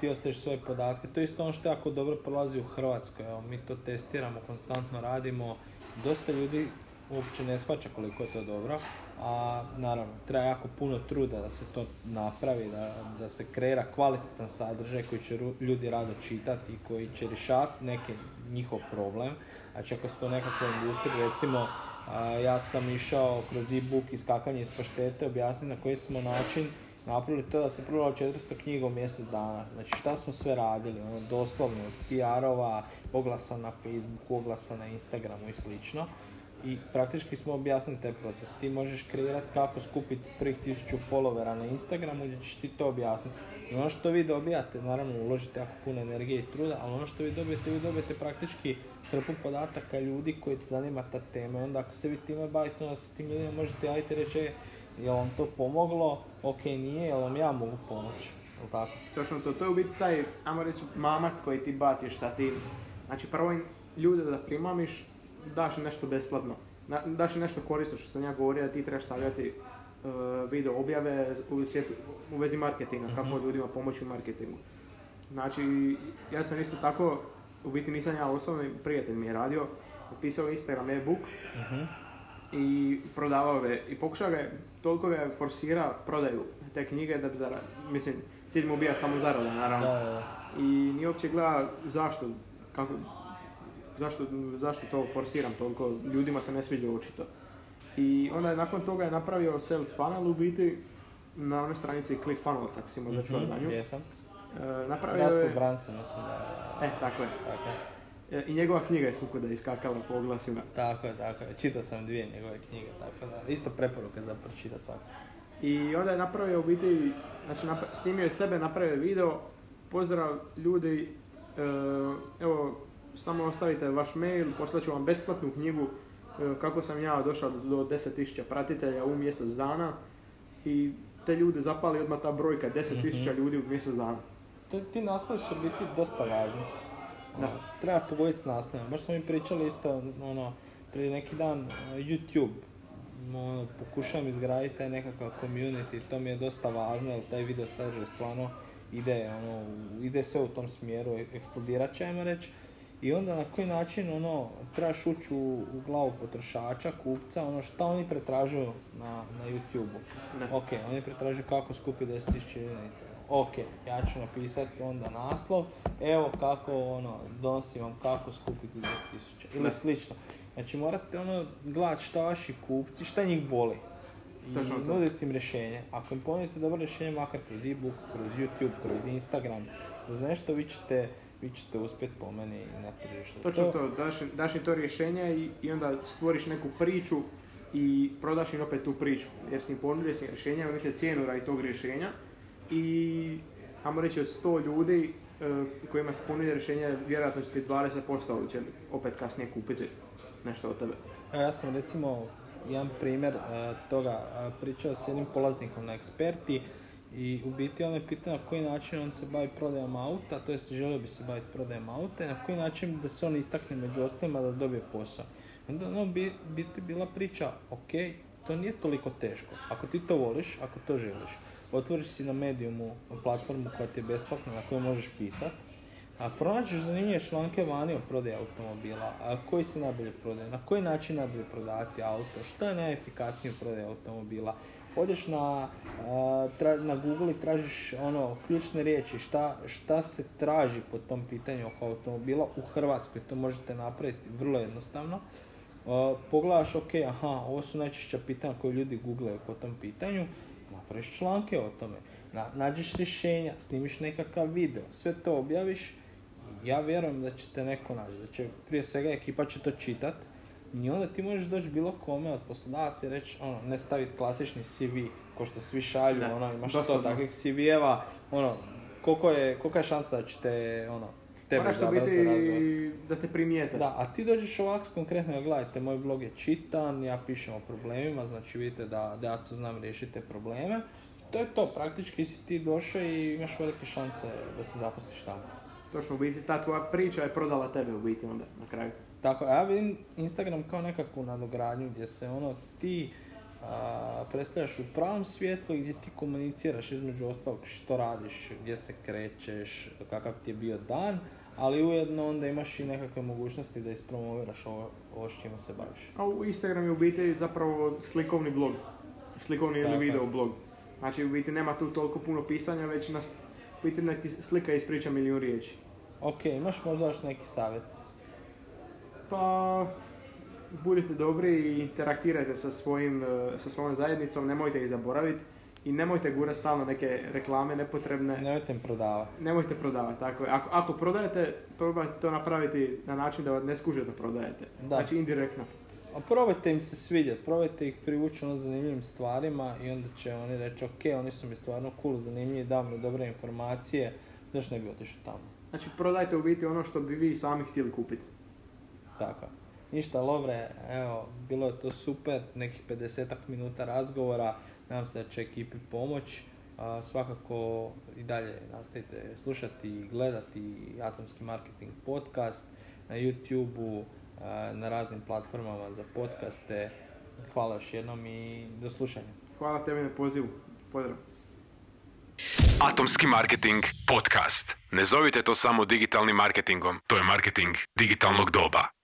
ti ostaješ svoje podatke. To je isto ono što jako dobro prolazi u Hrvatskoj, evo mi to testiramo, konstantno radimo. Dosta ljudi uopće ne shvaća koliko je to dobro, a naravno treba jako puno truda da se to napravi, da, da se kreira kvalitetan sadržaj koji će ljudi rado čitati i koji će rješavati neki njihov problem. Znači ako ste to nekakvoj industriji, recimo ja sam išao kroz e-book iskakanje iz paštete, objasniti na koji smo način napravili to da se prodalo 400 knjiga u mjesec dana. Znači šta smo sve radili, ono, doslovno od PR-ova, oglasa na Facebooku, oglasa na Instagramu i slično. I praktički smo objasnili taj proces. Ti možeš kreirati kako skupiti prvih tisuću followera na Instagramu gdje ćeš ti to objasniti. I ono što vi dobijate, naravno uložite jako puno energije i truda, ali ono što vi dobijete, vi dobijete praktički hrpu podataka ljudi koji zanima ta tema. Onda ako se vi time bavite, onda se s tim ljudima možete javiti reći, "E, jel vam to pomoglo, ok nije, jel vam ja mogu pomoći. Jel tako? Točno to, to je u biti taj, ajmo reći, mamac koji ti baciš sa tim. Znači prvo ljude da primamiš, daš im nešto besplatno. Daš im nešto korisno što sam ja govorio da ti trebaš stavljati e, video objave u, svijetu, u vezi marketinga, kako ljudima pomoći u marketingu. Znači, ja sam isto tako, u biti nisam ja osobno, prijatelj mi je radio, pisao Instagram e-book i prodavao ga je. I pokušao ga je, toliko ga je forsira prodaju te knjige da bi zara, mislim, cilj mu bija samo zarada naravno. Da, da. I nije uopće gleda zašto, kako, zašto, zašto to forsiram toliko, ljudima se ne sviđa očito. I onda je nakon toga je napravio sales funnel u biti na onoj stranici ClickFunnels, ako si možda čuo za nju. Jesam. E, napravio Russell je, Brunson, mislim da je. e, tako je. I njegova knjiga je svukuda iskakala po oglasima. Tako je, tako je. Čitao sam dvije njegove knjige, tako da. Isto preporuka za pročitati svako. I onda je napravio u biti, znači napra- snimio je sebe, napravio je video, pozdrav ljudi, e, evo samo ostavite vaš mail, poslat ću vam besplatnu knjigu e, kako sam ja došao do 10.000 pratitelja u mjesec dana i te ljude zapali odmah ta brojka, 10.000 ljudi u mjesec dana. Ti, ti nastavi su biti dosta važni. Da. Treba pogoditi s nastavom. Baš smo mi pričali isto, ono, prije neki dan, uh, YouTube. Ono, pokušavam izgraditi taj nekakav community, to mi je dosta važno, jer taj video sadržaj stvarno ide, ono, ide sve u tom smjeru, e- eksplodirat će, ajmo reći. I onda na koji način, ono, trebaš ući u, u glavu potrošača, kupca, ono, šta oni pretražuju na, na YouTube-u. Ne. Ok, oni pretražuju kako skupiti 10.000 ljudi na. Ok, ja ću napisati onda naslov, evo kako ono, donosim vam kako skupiti 10.000 ili slično. Znači morate ono gledati šta vaši kupci, šta njih boli. I nuditi im rješenje. Ako im ponudite dobro rješenje, makar kroz e-book, kroz YouTube, kroz Instagram, kroz nešto, vi ćete, vi ćete uspjeti po meni na tržištu. Točno to, daš, daš im to rješenje i, i onda stvoriš neku priču i prodaš im opet tu priču. Jer si im ponudio si rješenje, imate cijenu radi tog rješenja i ajmo reći od 100 ljudi e, kojima se ponudio rješenje, vjerojatno će ti 20% će opet kasnije kupiti nešto od tebe. Ja sam recimo jedan primjer e, toga e, pričao s jednim polaznikom na eksperti i u biti on je pitao na koji način on se bavi prodajom auta, to jest želio bi se baviti prodajom auta i na koji način da se on istakne među ostalima da dobije posao. Onda ono bi biti bila priča, ok, to nije toliko teško. Ako ti to voliš, ako to želiš, otvoriš si na mediumu platformu koja ti je besplatna, na kojoj možeš pisati, a pronađeš zanimljive članke vani o prodaji automobila, a koji se najbolje prodaje, na koji način najbolje prodavati auto, što je najefikasnije u prodaji automobila. Odeš na, na Google i tražiš ono, ključne riječi, šta, šta se traži po tom pitanju oko automobila u Hrvatskoj, to možete napraviti vrlo jednostavno. Pogledaš, ok, aha, ovo su najčešća pitanja koje ljudi googlaju po tom pitanju, napraviš članke o tome, na, nađeš rješenja, snimiš nekakav video, sve to objaviš ja vjerujem da će te neko naći, da će prije svega ekipa će to čitat i onda ti možeš doći bilo kome od poslodavaca i reći, ono, ne staviti klasični CV, ko što svi šalju, Ne, ono, imaš dosadno. takvih CV-eva, ono, koliko je, kolika je šansa da ćete, ono, tebe Moraš to biti da te primijete. Da, a ti dođeš ovako konkretno, gledajte, moj blog je čitan, ja pišem o problemima, znači vidite da, da ja to znam riješiti te probleme. To je to, praktički si ti došao i imaš velike šanse da se zaposliš tamo. Točno, u biti ta tvoja priča je prodala tebe u biti onda na kraju. Tako, ja vidim Instagram kao nekakvu nadogradnju gdje se ono ti a, predstavljaš u pravom svjetlu i gdje ti komuniciraš između ostalog što radiš, gdje se krećeš, kakav ti je bio dan, ali ujedno onda imaš i nekakve mogućnosti da ispromoviraš ovo, ovo s čime se baviš. A u Instagram je u biti zapravo slikovni blog. Slikovni ili video blog. Znači u biti nema tu toliko puno pisanja, već nas u biti neki slika ispriča milijun riječi. Ok, imaš možda još neki savjet? Pa budite dobri i interaktirajte sa, svojim, e, sa svojom zajednicom, nemojte ih zaboraviti i nemojte gurati stalno neke reklame nepotrebne. Nemojte im prodavati. Nemojte prodavati, tako je. Ako, ako prodajete, probajte to napraviti na način da ne skuže da prodajete. Da. Znači indirektno. A probajte im se svidjeti, probajte ih privući ono zanimljivim stvarima i onda će oni reći ok, oni su mi stvarno cool, zanimljivi, dao mi dobre informacije, zašto ne bi otišao tamo? Znači prodajte u biti ono što bi vi sami htjeli kupiti. Tako. Ništa, Lovre, evo, bilo je to super, nekih 50 minuta razgovora, nadam se da će ekipi pomoć. A, svakako i dalje nastavite slušati i gledati Atomski marketing podcast na YouTube-u, a, na raznim platformama za podcaste. Hvala još jednom i do slušanja. Hvala tebi na pozivu. Pozdrav. Atomski marketing podcast. Ne zovite to samo digitalnim marketingom, to je marketing digitalnog doba.